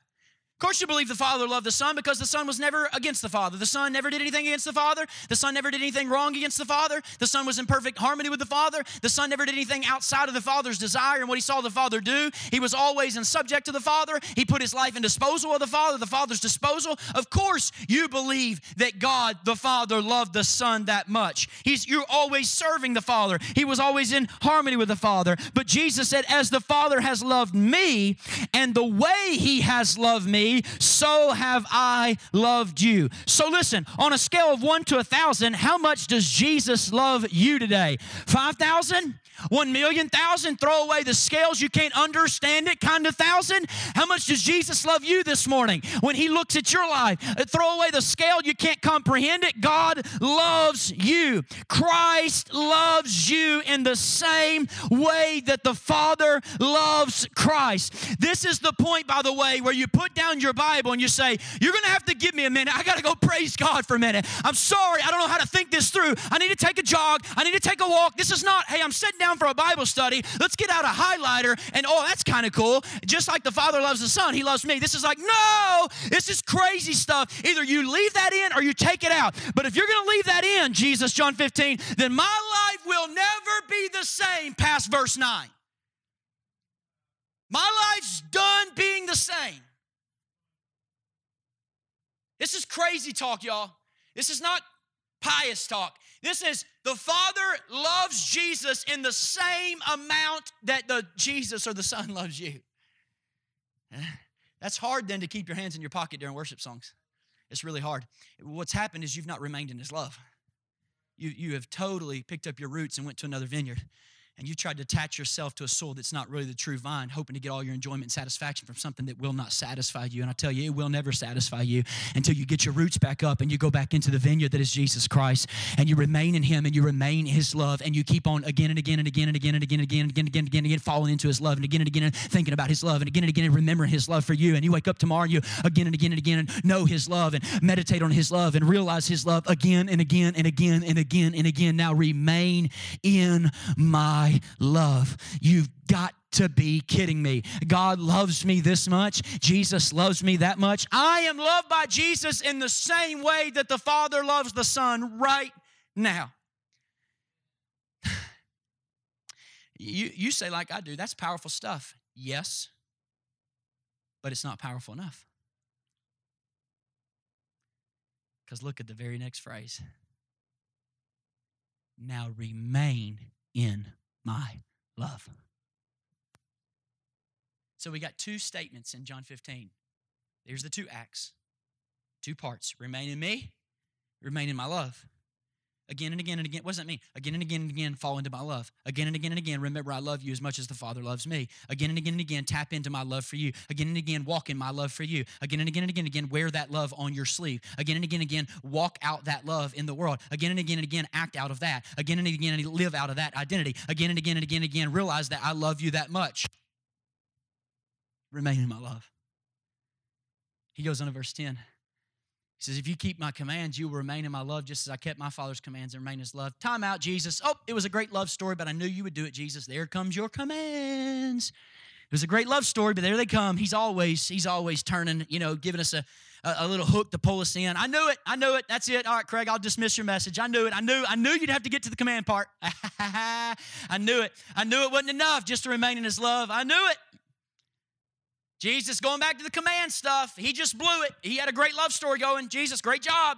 Of course, you believe the Father loved the Son because the Son was never against the Father. The Son never did anything against the Father. The Son never did anything wrong against the Father. The Son was in perfect harmony with the Father. The Son never did anything outside of the Father's desire and what he saw the Father do. He was always in subject to the Father. He put his life in disposal of the Father, the Father's disposal. Of course, you believe that God the Father loved the Son that much. He's you're always serving the Father. He was always in harmony with the Father. But Jesus said, As the Father has loved me, and the way he has loved me so have I loved you. So listen, on a scale of one to a thousand, how much does Jesus love you today? 5,000? One million thousand, throw away the scales, you can't understand it, kind of thousand. How much does Jesus love you this morning? When He looks at your life, uh, throw away the scale, you can't comprehend it. God loves you. Christ loves you in the same way that the Father loves Christ. This is the point, by the way, where you put down your Bible and you say, You're going to have to give me a minute. I got to go praise God for a minute. I'm sorry, I don't know how to think this through. I need to take a jog, I need to take a walk. This is not, hey, I'm sitting down down for a Bible study. Let's get out a highlighter and oh, that's kind of cool. Just like the Father loves the Son, He loves me. This is like, no, this is crazy stuff. Either you leave that in or you take it out. But if you're going to leave that in, Jesus, John 15, then my life will never be the same past verse 9. My life's done being the same. This is crazy talk, y'all. This is not pious talk. This is the Father loves Jesus in the same amount that the Jesus or the Son loves you. That's hard then to keep your hands in your pocket during worship songs. It's really hard. What's happened is you've not remained in his love. You, you have totally picked up your roots and went to another vineyard and you tried to attach yourself to a soul that's not really the true vine, hoping to get all your enjoyment and satisfaction from something that will not satisfy you. And I tell you, it will never satisfy you until you get your roots back up and you go back into the vineyard that is Jesus Christ and you remain in Him and you remain His love and you keep on again and again and again and again and again and again and again and again and again, again falling into His love and again and again and thinking about His love and again and again and remembering His love for you. And you wake up tomorrow and you again and again and again and know His love and meditate on His love and realize His love again and again and again and again and again. Now remain in my love love. You've got to be kidding me. God loves me this much. Jesus loves me that much. I am loved by Jesus in the same way that the Father loves the Son right now. You, you say, like I do, that's powerful stuff. Yes, but it's not powerful enough. Because look at the very next phrase. Now remain in my love. So we got two statements in John 15. There's the two acts, two parts remain in me, remain in my love. Again and again and again. What does that mean? Again and again and again, fall into my love. Again and again and again, remember I love you as much as the Father loves me. Again and again and again, tap into my love for you. Again and again, walk in my love for you. Again and again and again again, wear that love on your sleeve. Again and again and again, walk out that love in the world. Again and again and again, act out of that. Again and again and live out of that identity. Again and again and again and again, realize that I love you that much. Remain in my love. He goes on to verse 10. He says, If you keep my commands, you will remain in my love, just as I kept my Father's commands and remain in his love. Time out, Jesus. Oh, it was a great love story, but I knew you would do it, Jesus. There comes your commands. It was a great love story, but there they come. He's always, he's always turning, you know, giving us a, a, a, little hook to pull us in. I knew it. I knew it. That's it. All right, Craig, I'll dismiss your message. I knew it. I knew, I knew you'd have to get to the command part. I knew it. I knew it wasn't enough just to remain in his love. I knew it. Jesus, going back to the command stuff, he just blew it. He had a great love story going. Jesus, great job.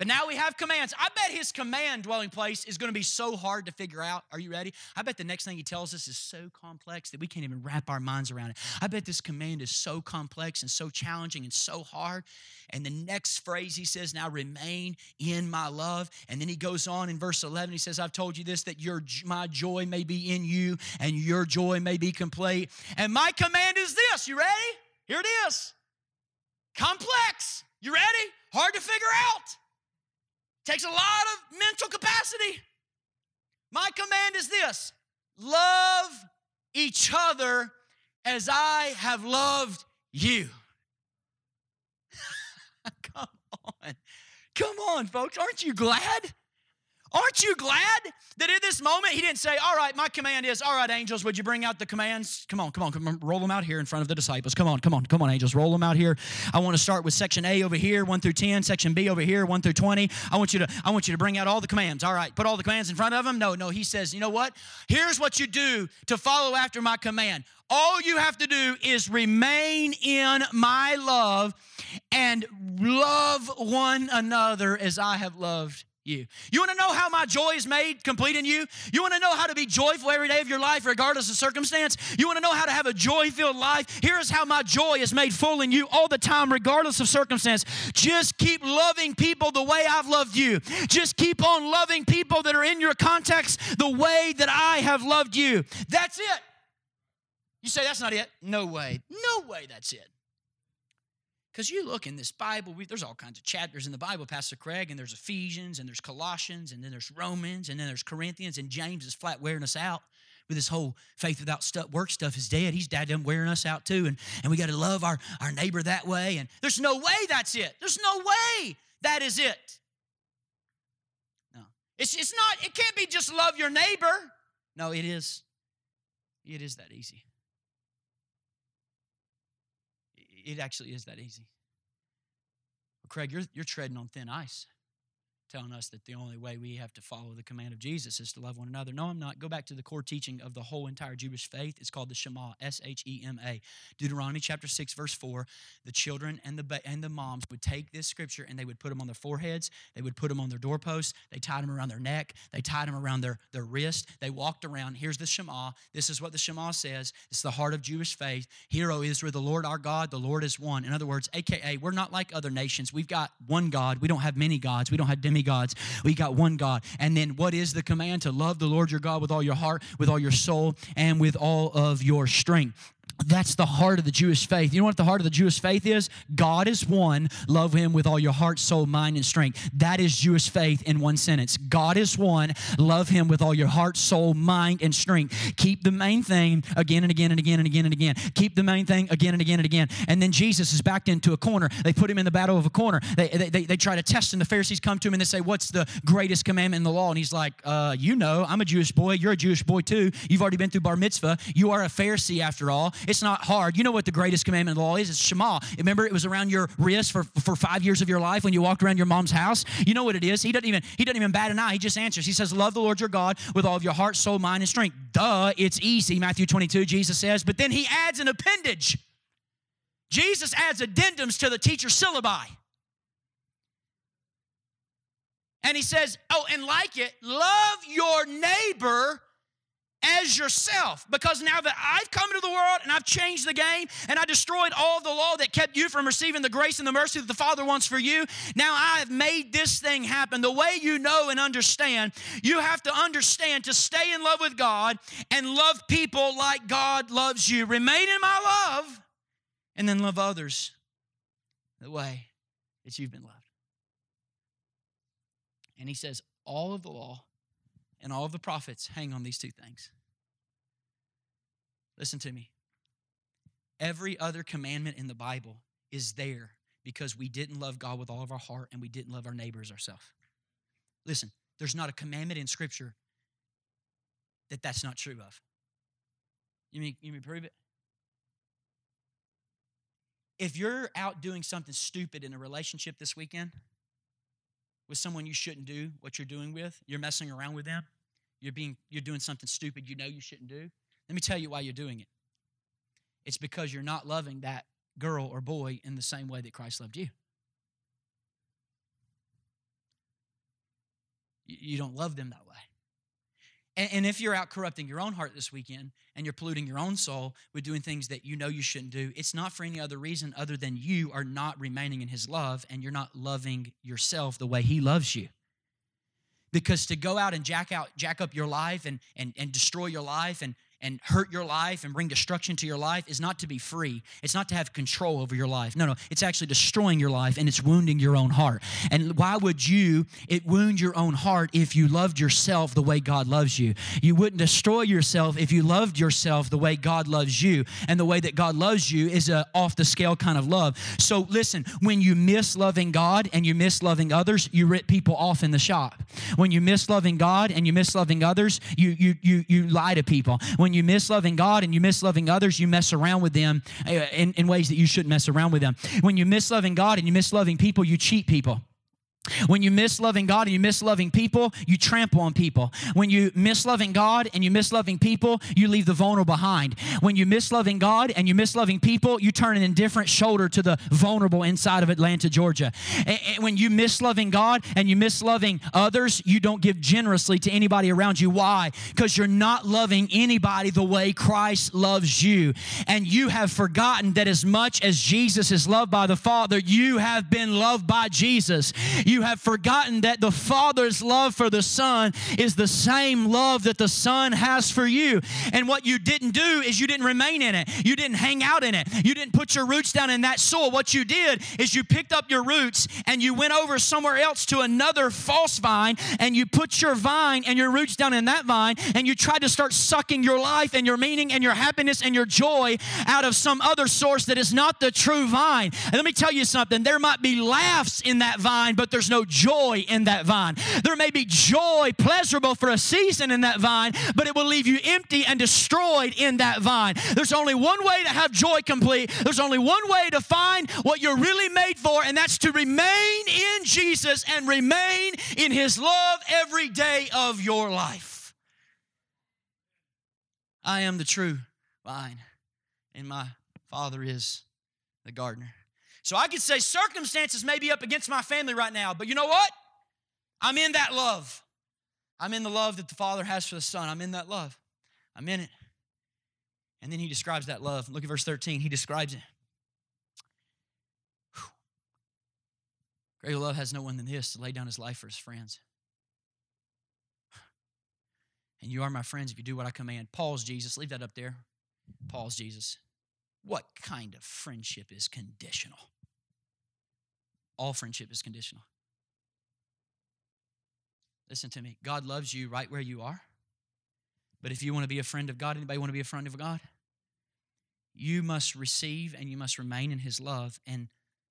But now we have commands. I bet his command dwelling place is going to be so hard to figure out. Are you ready? I bet the next thing he tells us is so complex that we can't even wrap our minds around it. I bet this command is so complex and so challenging and so hard. And the next phrase he says, Now remain in my love. And then he goes on in verse 11, he says, I've told you this, that your, my joy may be in you and your joy may be complete. And my command is this. You ready? Here it is. Complex. You ready? Hard to figure out. Takes a lot of mental capacity. My command is this love each other as I have loved you. Come on. Come on, folks. Aren't you glad? Aren't you glad that in this moment he didn't say, All right, my command is, All right, angels, would you bring out the commands? Come on, come on, come on, roll them out here in front of the disciples. Come on, come on, come on, angels, roll them out here. I want to start with section A over here, 1 through 10, section B over here, 1 through 20. I want you to, I want you to bring out all the commands. All right, put all the commands in front of them. No, no, he says, you know what? Here's what you do to follow after my command. All you have to do is remain in my love and love one another as I have loved you. You want to know how my joy is made complete in you? You want to know how to be joyful every day of your life, regardless of circumstance? You want to know how to have a joy filled life? Here's how my joy is made full in you all the time, regardless of circumstance. Just keep loving people the way I've loved you. Just keep on loving people that are in your context the way that I have loved you. That's it. You say, that's not it. No way. No way that's it. Because you look in this Bible, we, there's all kinds of chapters in the Bible, Pastor Craig, and there's Ephesians, and there's Colossians, and then there's Romans, and then there's Corinthians, and James is flat wearing us out with this whole faith without stuff, work stuff is dead. He's dad done wearing us out too, and, and we got to love our, our neighbor that way. And there's no way that's it. There's no way that is it. No. It's, it's not, it can't be just love your neighbor. No, it is. It is that easy. It actually is that easy. Well, Craig, you're, you're treading on thin ice telling us that the only way we have to follow the command of Jesus is to love one another. No, I'm not. Go back to the core teaching of the whole entire Jewish faith. It's called the Shema, S H E M A. Deuteronomy chapter 6, verse 4. The children and the, and the moms would take this scripture and they would put them on their foreheads, they would put them on their doorposts, they tied them around their neck, they tied them around their, their wrist. They walked around. Here's the Shema. This is what the Shema says. It's the heart of Jewish faith. Hear, O Israel, the Lord our God, the Lord is one. In other words, AKA, we're not like other nations. We've got one God. We don't have many gods. We don't have demi gods. We got one God. And then what is the command? To love the Lord your God with all your heart, with all your soul, and with all of your strength. That's the heart of the Jewish faith. You know what the heart of the Jewish faith is? God is one. Love him with all your heart, soul, mind, and strength. That is Jewish faith in one sentence. God is one. Love him with all your heart, soul, mind, and strength. Keep the main thing again and again and again and again and again. Keep the main thing again and again and again. And then Jesus is backed into a corner. They put him in the battle of a corner. They, they, they, they try to test him. The Pharisees come to him and they say, What's the greatest commandment in the law? And he's like, uh, You know, I'm a Jewish boy. You're a Jewish boy too. You've already been through bar mitzvah. You are a Pharisee after all. It's not hard. You know what the greatest commandment of the law is? It's Shema. Remember, it was around your wrist for, for five years of your life when you walked around your mom's house. You know what it is. He doesn't even he doesn't even bat an eye. He just answers. He says, "Love the Lord your God with all of your heart, soul, mind, and strength." Duh, it's easy. Matthew 22, Jesus says. But then he adds an appendage. Jesus adds addendums to the teacher's syllabi. And he says, Oh, and like it, love your neighbor as yourself. Because now that I've come into the world and I've changed the game and I destroyed all the law that kept you from receiving the grace and the mercy that the Father wants for you, now I have made this thing happen. The way you know and understand, you have to understand to stay in love with God and love people like God loves you. Remain in my love and then love others the way that you've been loved. And he says, all of the law and all of the prophets hang on these two things. Listen to me. Every other commandment in the Bible is there because we didn't love God with all of our heart and we didn't love our neighbors ourselves. Listen, there's not a commandment in Scripture that that's not true of. You mean you mean prove it? If you're out doing something stupid in a relationship this weekend, with someone you shouldn't do what you're doing with, you're messing around with them, you're being you're doing something stupid you know you shouldn't do. Let me tell you why you're doing it. It's because you're not loving that girl or boy in the same way that Christ loved you. You don't love them that way. And, and if you're out corrupting your own heart this weekend and you're polluting your own soul with doing things that you know you shouldn't do, it's not for any other reason other than you are not remaining in His love and you're not loving yourself the way He loves you. Because to go out and jack out jack up your life and and, and destroy your life and and hurt your life and bring destruction to your life is not to be free. It's not to have control over your life. No, no, it's actually destroying your life and it's wounding your own heart. And why would you it wound your own heart if you loved yourself the way God loves you? You wouldn't destroy yourself if you loved yourself the way God loves you. And the way that God loves you is a off the scale kind of love. So listen, when you miss loving God and you miss loving others, you rip people off in the shop. When you miss loving God and you miss loving others, you you you you lie to people. When when you miss loving God and you miss loving others, you mess around with them uh, in, in ways that you shouldn't mess around with them. When you miss loving God and you miss loving people, you cheat people. When you miss loving God and you miss loving people, you trample on people. When you miss loving God and you miss loving people, you leave the vulnerable behind. When you miss loving God and you miss loving people, you turn an indifferent shoulder to the vulnerable inside of Atlanta, Georgia. And when you miss loving God and you miss loving others, you don't give generously to anybody around you. Why? Because you're not loving anybody the way Christ loves you. And you have forgotten that as much as Jesus is loved by the Father, you have been loved by Jesus. You have forgotten that the Father's love for the Son is the same love that the Son has for you. And what you didn't do is you didn't remain in it, you didn't hang out in it, you didn't put your roots down in that soil. What you did is you picked up your roots and you went over somewhere else to another false vine and you put your vine and your roots down in that vine and you tried to start sucking your life and your meaning and your happiness and your joy out of some other source that is not the true vine. And let me tell you something there might be laughs in that vine, but there's no joy in that vine. There may be joy, pleasurable for a season in that vine, but it will leave you empty and destroyed in that vine. There's only one way to have joy complete. There's only one way to find what you're really made for, and that's to remain in Jesus and remain in His love every day of your life. I am the true vine, and my Father is the gardener. So I could say circumstances may be up against my family right now, but you know what? I'm in that love. I'm in the love that the Father has for the Son. I'm in that love. I'm in it. And then he describes that love. Look at verse 13. He describes it. Whew. Greater love has no one than this to lay down his life for his friends. And you are my friends if you do what I command. Paul's Jesus. Leave that up there. Paul's Jesus. What kind of friendship is conditional? All friendship is conditional. Listen to me. God loves you right where you are. But if you want to be a friend of God, anybody want to be a friend of God? You must receive and you must remain in His love and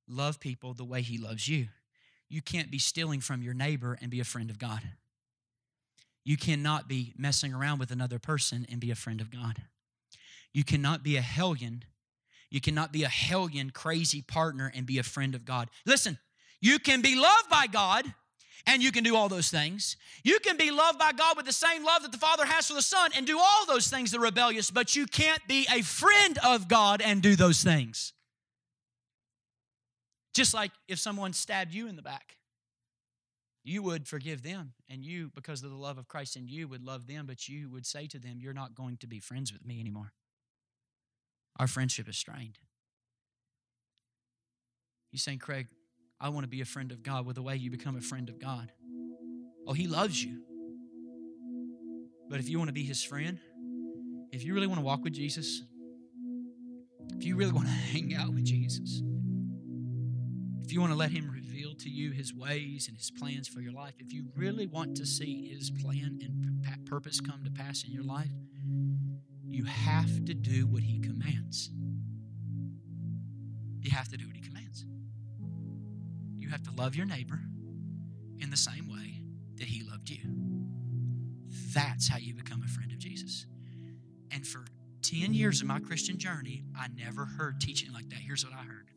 love people the way He loves you. You can't be stealing from your neighbor and be a friend of God. You cannot be messing around with another person and be a friend of God. You cannot be a hellion you cannot be a hellion, crazy partner and be a friend of God. Listen, you can be loved by God and you can do all those things. You can be loved by God with the same love that the Father has for the Son and do all those things that are rebellious, but you can't be a friend of God and do those things. Just like if someone stabbed you in the back, you would forgive them, and you, because of the love of Christ in you, would love them, but you would say to them, You're not going to be friends with me anymore. Our friendship is strained. You saying, Craig, I want to be a friend of God. With the way you become a friend of God. Oh, He loves you. But if you want to be His friend, if you really want to walk with Jesus, if you really want to hang out with Jesus, if you want to let Him reveal to you His ways and His plans for your life, if you really want to see His plan and purpose come to pass in your life, you have to do what He commands. You have to do what He commands. You have to love your neighbor in the same way that He loved you. That's how you become a friend of Jesus. And for 10 years of my Christian journey, I never heard teaching like that. Here's what I heard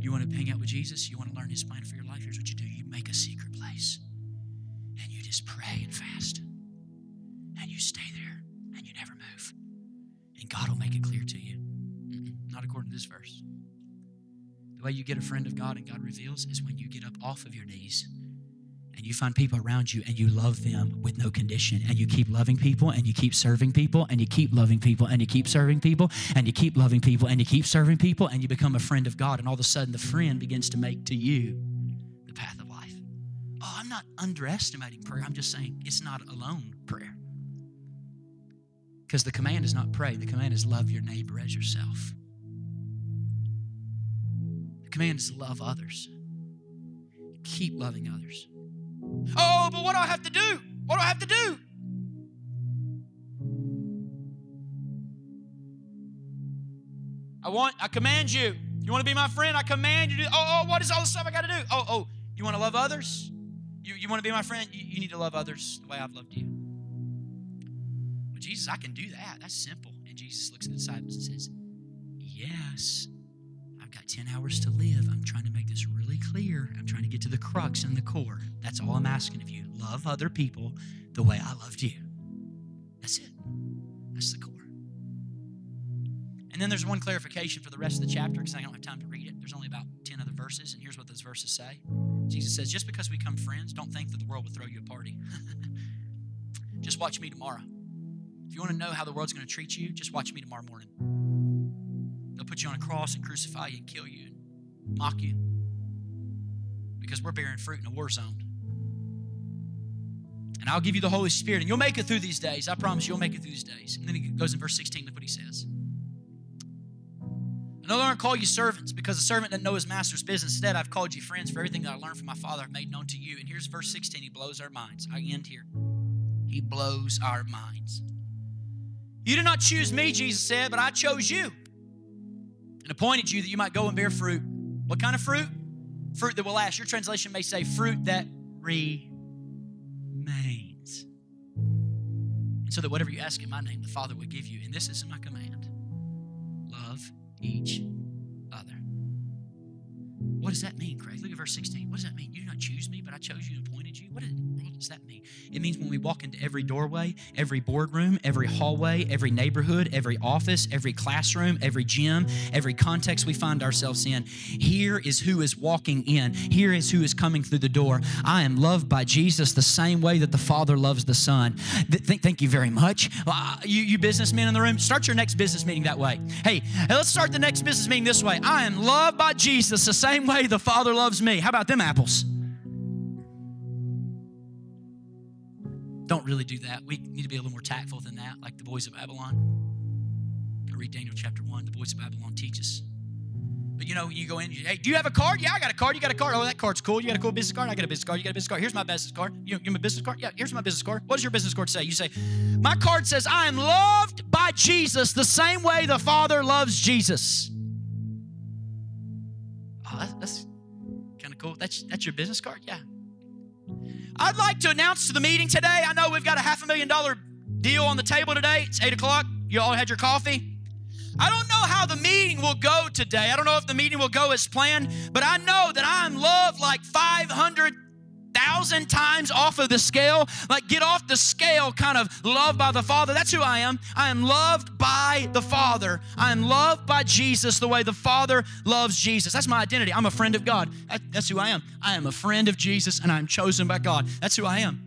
You want to hang out with Jesus? You want to learn His plan for your life? Here's what you do you make a secret place and you just pray and fast and you stay there you never move. And God will make it clear to you. Not according to this verse. The way you get a friend of God and God reveals is when you get up off of your knees and you find people around you and you love them with no condition and you keep loving people and you keep serving people and you keep loving people and you keep serving people and you keep loving people and you keep serving people and you become a friend of God and all of a sudden the friend begins to make to you the path of life. Oh, I'm not underestimating prayer. I'm just saying it's not alone prayer. Because the command is not pray, the command is love your neighbor as yourself. The command is love others. Keep loving others. Oh, but what do I have to do? What do I have to do? I want, I command you. You want to be my friend? I command you to. Oh, oh, what is all the stuff I got to do? Oh, oh, you want to love others? You, you want to be my friend? You, you need to love others the way I've loved you. Jesus, I can do that. That's simple. And Jesus looks at the disciples and says, Yes. I've got 10 hours to live. I'm trying to make this really clear. I'm trying to get to the crux and the core. That's all I'm asking of you. Love other people the way I loved you. That's it. That's the core. And then there's one clarification for the rest of the chapter because I don't have time to read it. There's only about 10 other verses, and here's what those verses say Jesus says, Just because we become friends, don't think that the world will throw you a party. just watch me tomorrow. If you want to know how the world's going to treat you, just watch me tomorrow morning. They'll put you on a cross and crucify you and kill you and mock you because we're bearing fruit in a war zone. And I'll give you the Holy Spirit, and you'll make it through these days. I promise you'll make it through these days. And then he goes in verse 16, look what he says. I no longer call you servants because a servant doesn't know his master's business. Instead, I've called you friends for everything that I learned from my Father I've made known to you. And here's verse 16. He blows our minds. I end here. He blows our minds. You did not choose me, Jesus said, but I chose you and appointed you that you might go and bear fruit. What kind of fruit? Fruit that will last. Your translation may say fruit that remains. And so that whatever you ask in my name, the Father will give you. And this is my command love each other. What does that mean, Craig? Look at verse 16. What does that mean? You did not choose me, but I chose you and appointed you. What, is, what does that mean? It means when we walk into every doorway, every boardroom, every hallway, every neighborhood, every office, every classroom, every gym, every context we find ourselves in, here is who is walking in. Here is who is coming through the door. I am loved by Jesus the same way that the Father loves the Son. Th- thank you very much. Uh, you, you businessmen in the room, start your next business meeting that way. Hey, let's start the next business meeting this way. I am loved by Jesus the same way the Father loves me. How about them apples? Don't really do that. We need to be a little more tactful than that, like the boys of Babylon. I read Daniel chapter 1. The boys of Babylon teach us. But you know, you go in, you, hey, do you have a card? Yeah, I got a card. You got a card. Oh, that card's cool. You got a cool business card? I got a business card. You got a business card. Here's my business card. You, you have a business card? Yeah, here's my business card. What does your business card say? You say, my card says, I am loved by Jesus the same way the Father loves Jesus. That's, that's your business card? Yeah. I'd like to announce to the meeting today. I know we've got a half a million dollar deal on the table today. It's eight o'clock. You all had your coffee. I don't know how the meeting will go today. I don't know if the meeting will go as planned, but I know that I'm loved like 500 thousand times off of the scale. Like, get off the scale, kind of loved by the Father. That's who I am. I am loved by the Father. I am loved by Jesus the way the Father loves Jesus. That's my identity. I'm a friend of God. That's who I am. I am a friend of Jesus and I'm chosen by God. That's who I am.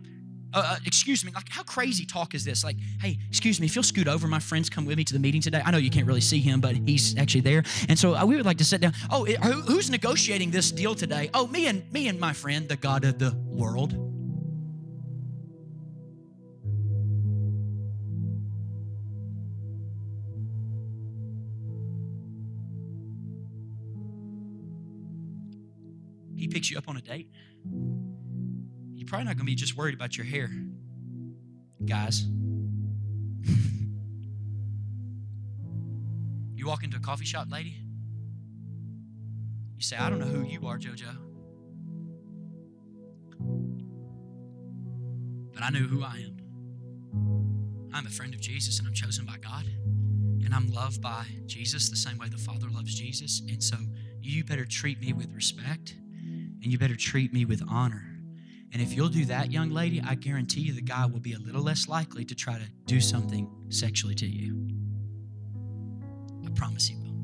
Uh, uh, excuse me, like how crazy talk is this? Like, hey, excuse me, if you'll scoot over, my friends come with me to the meeting today. I know you can't really see him, but he's actually there, and so uh, we would like to sit down. Oh, it, who, who's negotiating this deal today? Oh, me and me and my friend, the God of the world. He picks you up on a date you're probably not going to be just worried about your hair, guys. you walk into a coffee shop, lady. You say, I don't know who you are, JoJo. But I know who I am. I'm a friend of Jesus and I'm chosen by God. And I'm loved by Jesus the same way the Father loves Jesus. And so you better treat me with respect and you better treat me with honor. And if you'll do that, young lady, I guarantee you the guy will be a little less likely to try to do something sexually to you. I promise he will.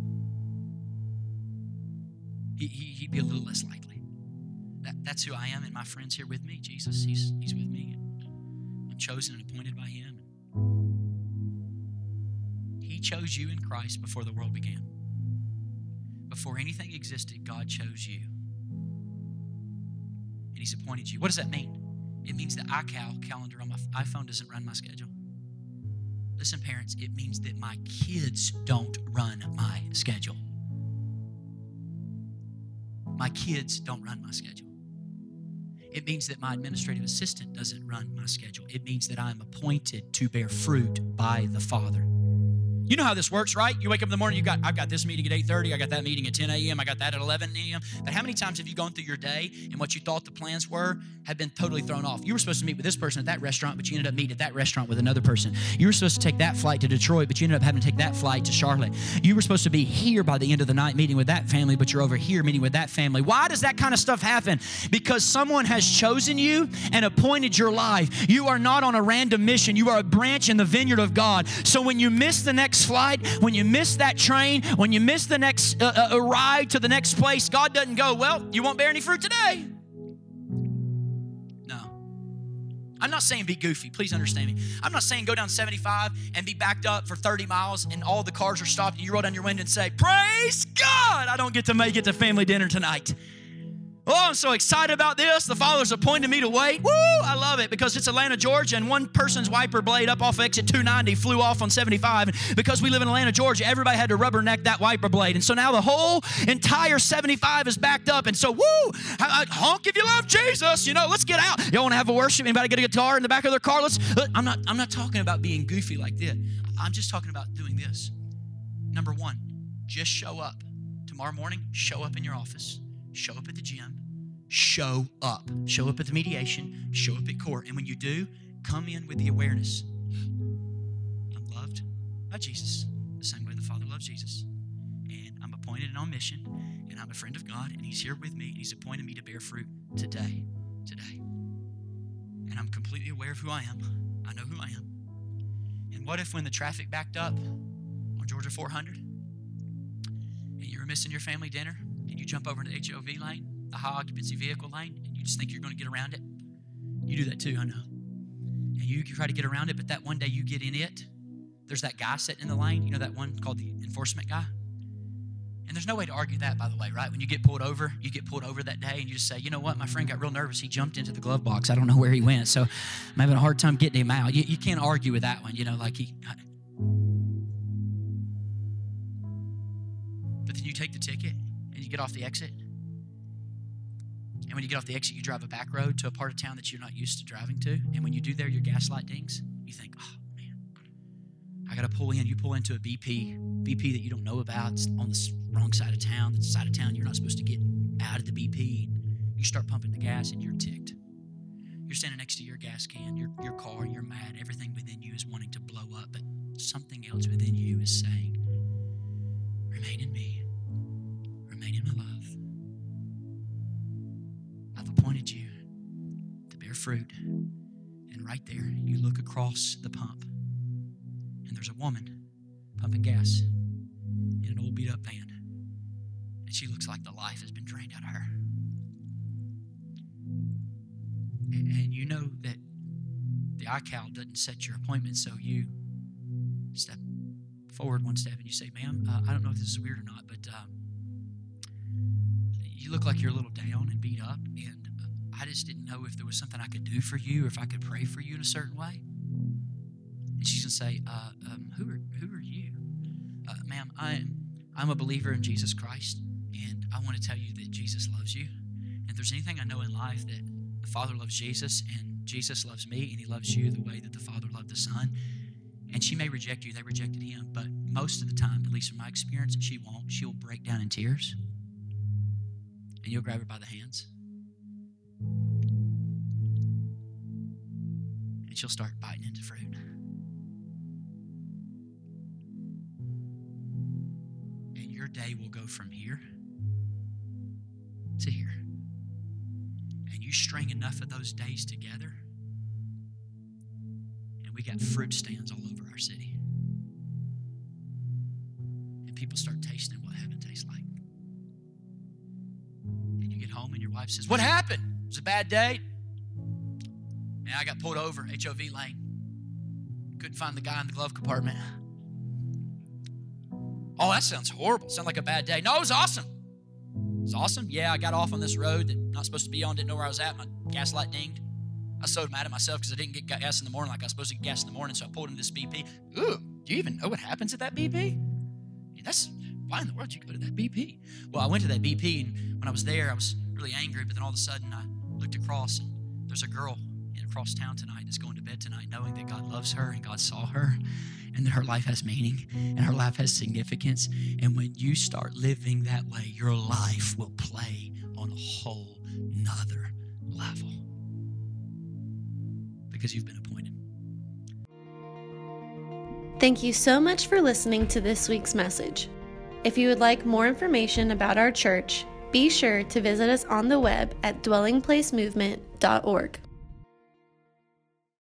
He, he, would be a little less likely. That, that's who I am, and my friend's here with me. Jesus, he's, he's with me. I'm chosen and appointed by him. He chose you in Christ before the world began. Before anything existed, God chose you and He's appointed you. What does that mean? It means that iCal calendar on my iPhone doesn't run my schedule. Listen, parents, it means that my kids don't run my schedule. My kids don't run my schedule. It means that my administrative assistant doesn't run my schedule. It means that I'm appointed to bear fruit by the Father. You know how this works, right? You wake up in the morning, you got I've got this meeting at 8:30, I got that meeting at 10 a.m., I got that at 11 a.m. But how many times have you gone through your day and what you thought the plans were have been totally thrown off? You were supposed to meet with this person at that restaurant, but you ended up meeting at that restaurant with another person. You were supposed to take that flight to Detroit, but you ended up having to take that flight to Charlotte. You were supposed to be here by the end of the night meeting with that family, but you're over here meeting with that family. Why does that kind of stuff happen? Because someone has chosen you and appointed your life. You are not on a random mission. You are a branch in the vineyard of God. So when you miss the next flight, when you miss that train, when you miss the next uh, uh, ride to the next place, God doesn't go, Well, you won't bear any fruit today. No. I'm not saying be goofy. Please understand me. I'm not saying go down 75 and be backed up for 30 miles and all the cars are stopped and you roll down your window and say, Praise God, I don't get to make it to family dinner tonight. Oh, I'm so excited about this. The Father's appointed me to wait. Woo! I love it because it's Atlanta, Georgia, and one person's wiper blade up off exit 290 flew off on 75. And because we live in Atlanta, Georgia, everybody had to rubberneck that wiper blade. And so now the whole entire 75 is backed up. And so, woo! Honk if you love Jesus. You know, let's get out. Y'all want to have a worship? Anybody get a guitar in the back of their car? Let's. I'm not. I'm not talking about being goofy like this. I'm just talking about doing this. Number one, just show up tomorrow morning. Show up in your office show up at the gym, show up. Show up at the mediation, show up at court. And when you do, come in with the awareness I'm loved by Jesus, the same way the Father loves Jesus. And I'm appointed and on mission, and I'm a friend of God, and He's here with me, and He's appointed me to bear fruit today. Today. And I'm completely aware of who I am. I know who I am. And what if when the traffic backed up on Georgia 400 and you were missing your family dinner and you jump over into the HOV lane, the high occupancy vehicle lane, and you just think you're going to get around it. You do that too, I know. And you try to get around it, but that one day you get in it, there's that guy sitting in the lane, you know that one called the enforcement guy? And there's no way to argue that, by the way, right? When you get pulled over, you get pulled over that day and you just say, you know what, my friend got real nervous. He jumped into the glove box. I don't know where he went. So I'm having a hard time getting him out. You, you can't argue with that one, you know, like he. But then you take the ticket you get off the exit. And when you get off the exit, you drive a back road to a part of town that you're not used to driving to. And when you do there, your gas light dings. You think, oh, man, I got to pull in. You pull into a BP, BP that you don't know about. It's on the wrong side of town. That's the side of town you're not supposed to get out of the BP. You start pumping the gas and you're ticked. You're standing next to your gas can, your, your car, you're mad. Everything within you is wanting to blow up, but something else within you is saying, Remain in me remain in my love. I've appointed you to bear fruit. And right there, you look across the pump, and there's a woman pumping gas in an old beat up van. And she looks like the life has been drained out of her. And, and you know that the iCal doesn't set your appointment, so you step forward one step and you say, Ma'am, uh, I don't know if this is weird or not, but um, you look like you're a little down and beat up, and I just didn't know if there was something I could do for you or if I could pray for you in a certain way. And she's going to say, uh, um, who, are, who are you? Uh, ma'am, I'm, I'm a believer in Jesus Christ, and I want to tell you that Jesus loves you. And if there's anything I know in life that the Father loves Jesus and Jesus loves me and he loves you the way that the Father loved the Son. And she may reject you, they rejected him, but most of the time, at least in my experience, she won't. She'll break down in tears. And you'll grab her by the hands. And she'll start biting into fruit. And your day will go from here to here and you string enough of those days together, and we got fruit stands all over our city. And people start tasting what heaven tastes like. You get home, and your wife says, What happened? It was a bad day. Man, I got pulled over, HOV lane. Couldn't find the guy in the glove compartment. Oh, that sounds horrible. Sounds like a bad day. No, it was awesome. It's awesome. Yeah, I got off on this road that I'm not supposed to be on, didn't know where I was at. My gas light dinged. I was so mad at myself because I didn't get gas in the morning like I was supposed to get gas in the morning, so I pulled into this BP. Ooh, do you even know what happens at that BP? That's why in the world you go to that BP? Well, I went to that BP, and when I was there, I was really angry, but then all of a sudden I looked across, and there's a girl across town tonight that's going to bed tonight knowing that God loves her and God saw her and that her life has meaning and her life has significance. And when you start living that way, your life will play on a whole nother level because you've been appointed. Thank you so much for listening to this week's message. If you would like more information about our church, be sure to visit us on the web at dwellingplacemovement.org.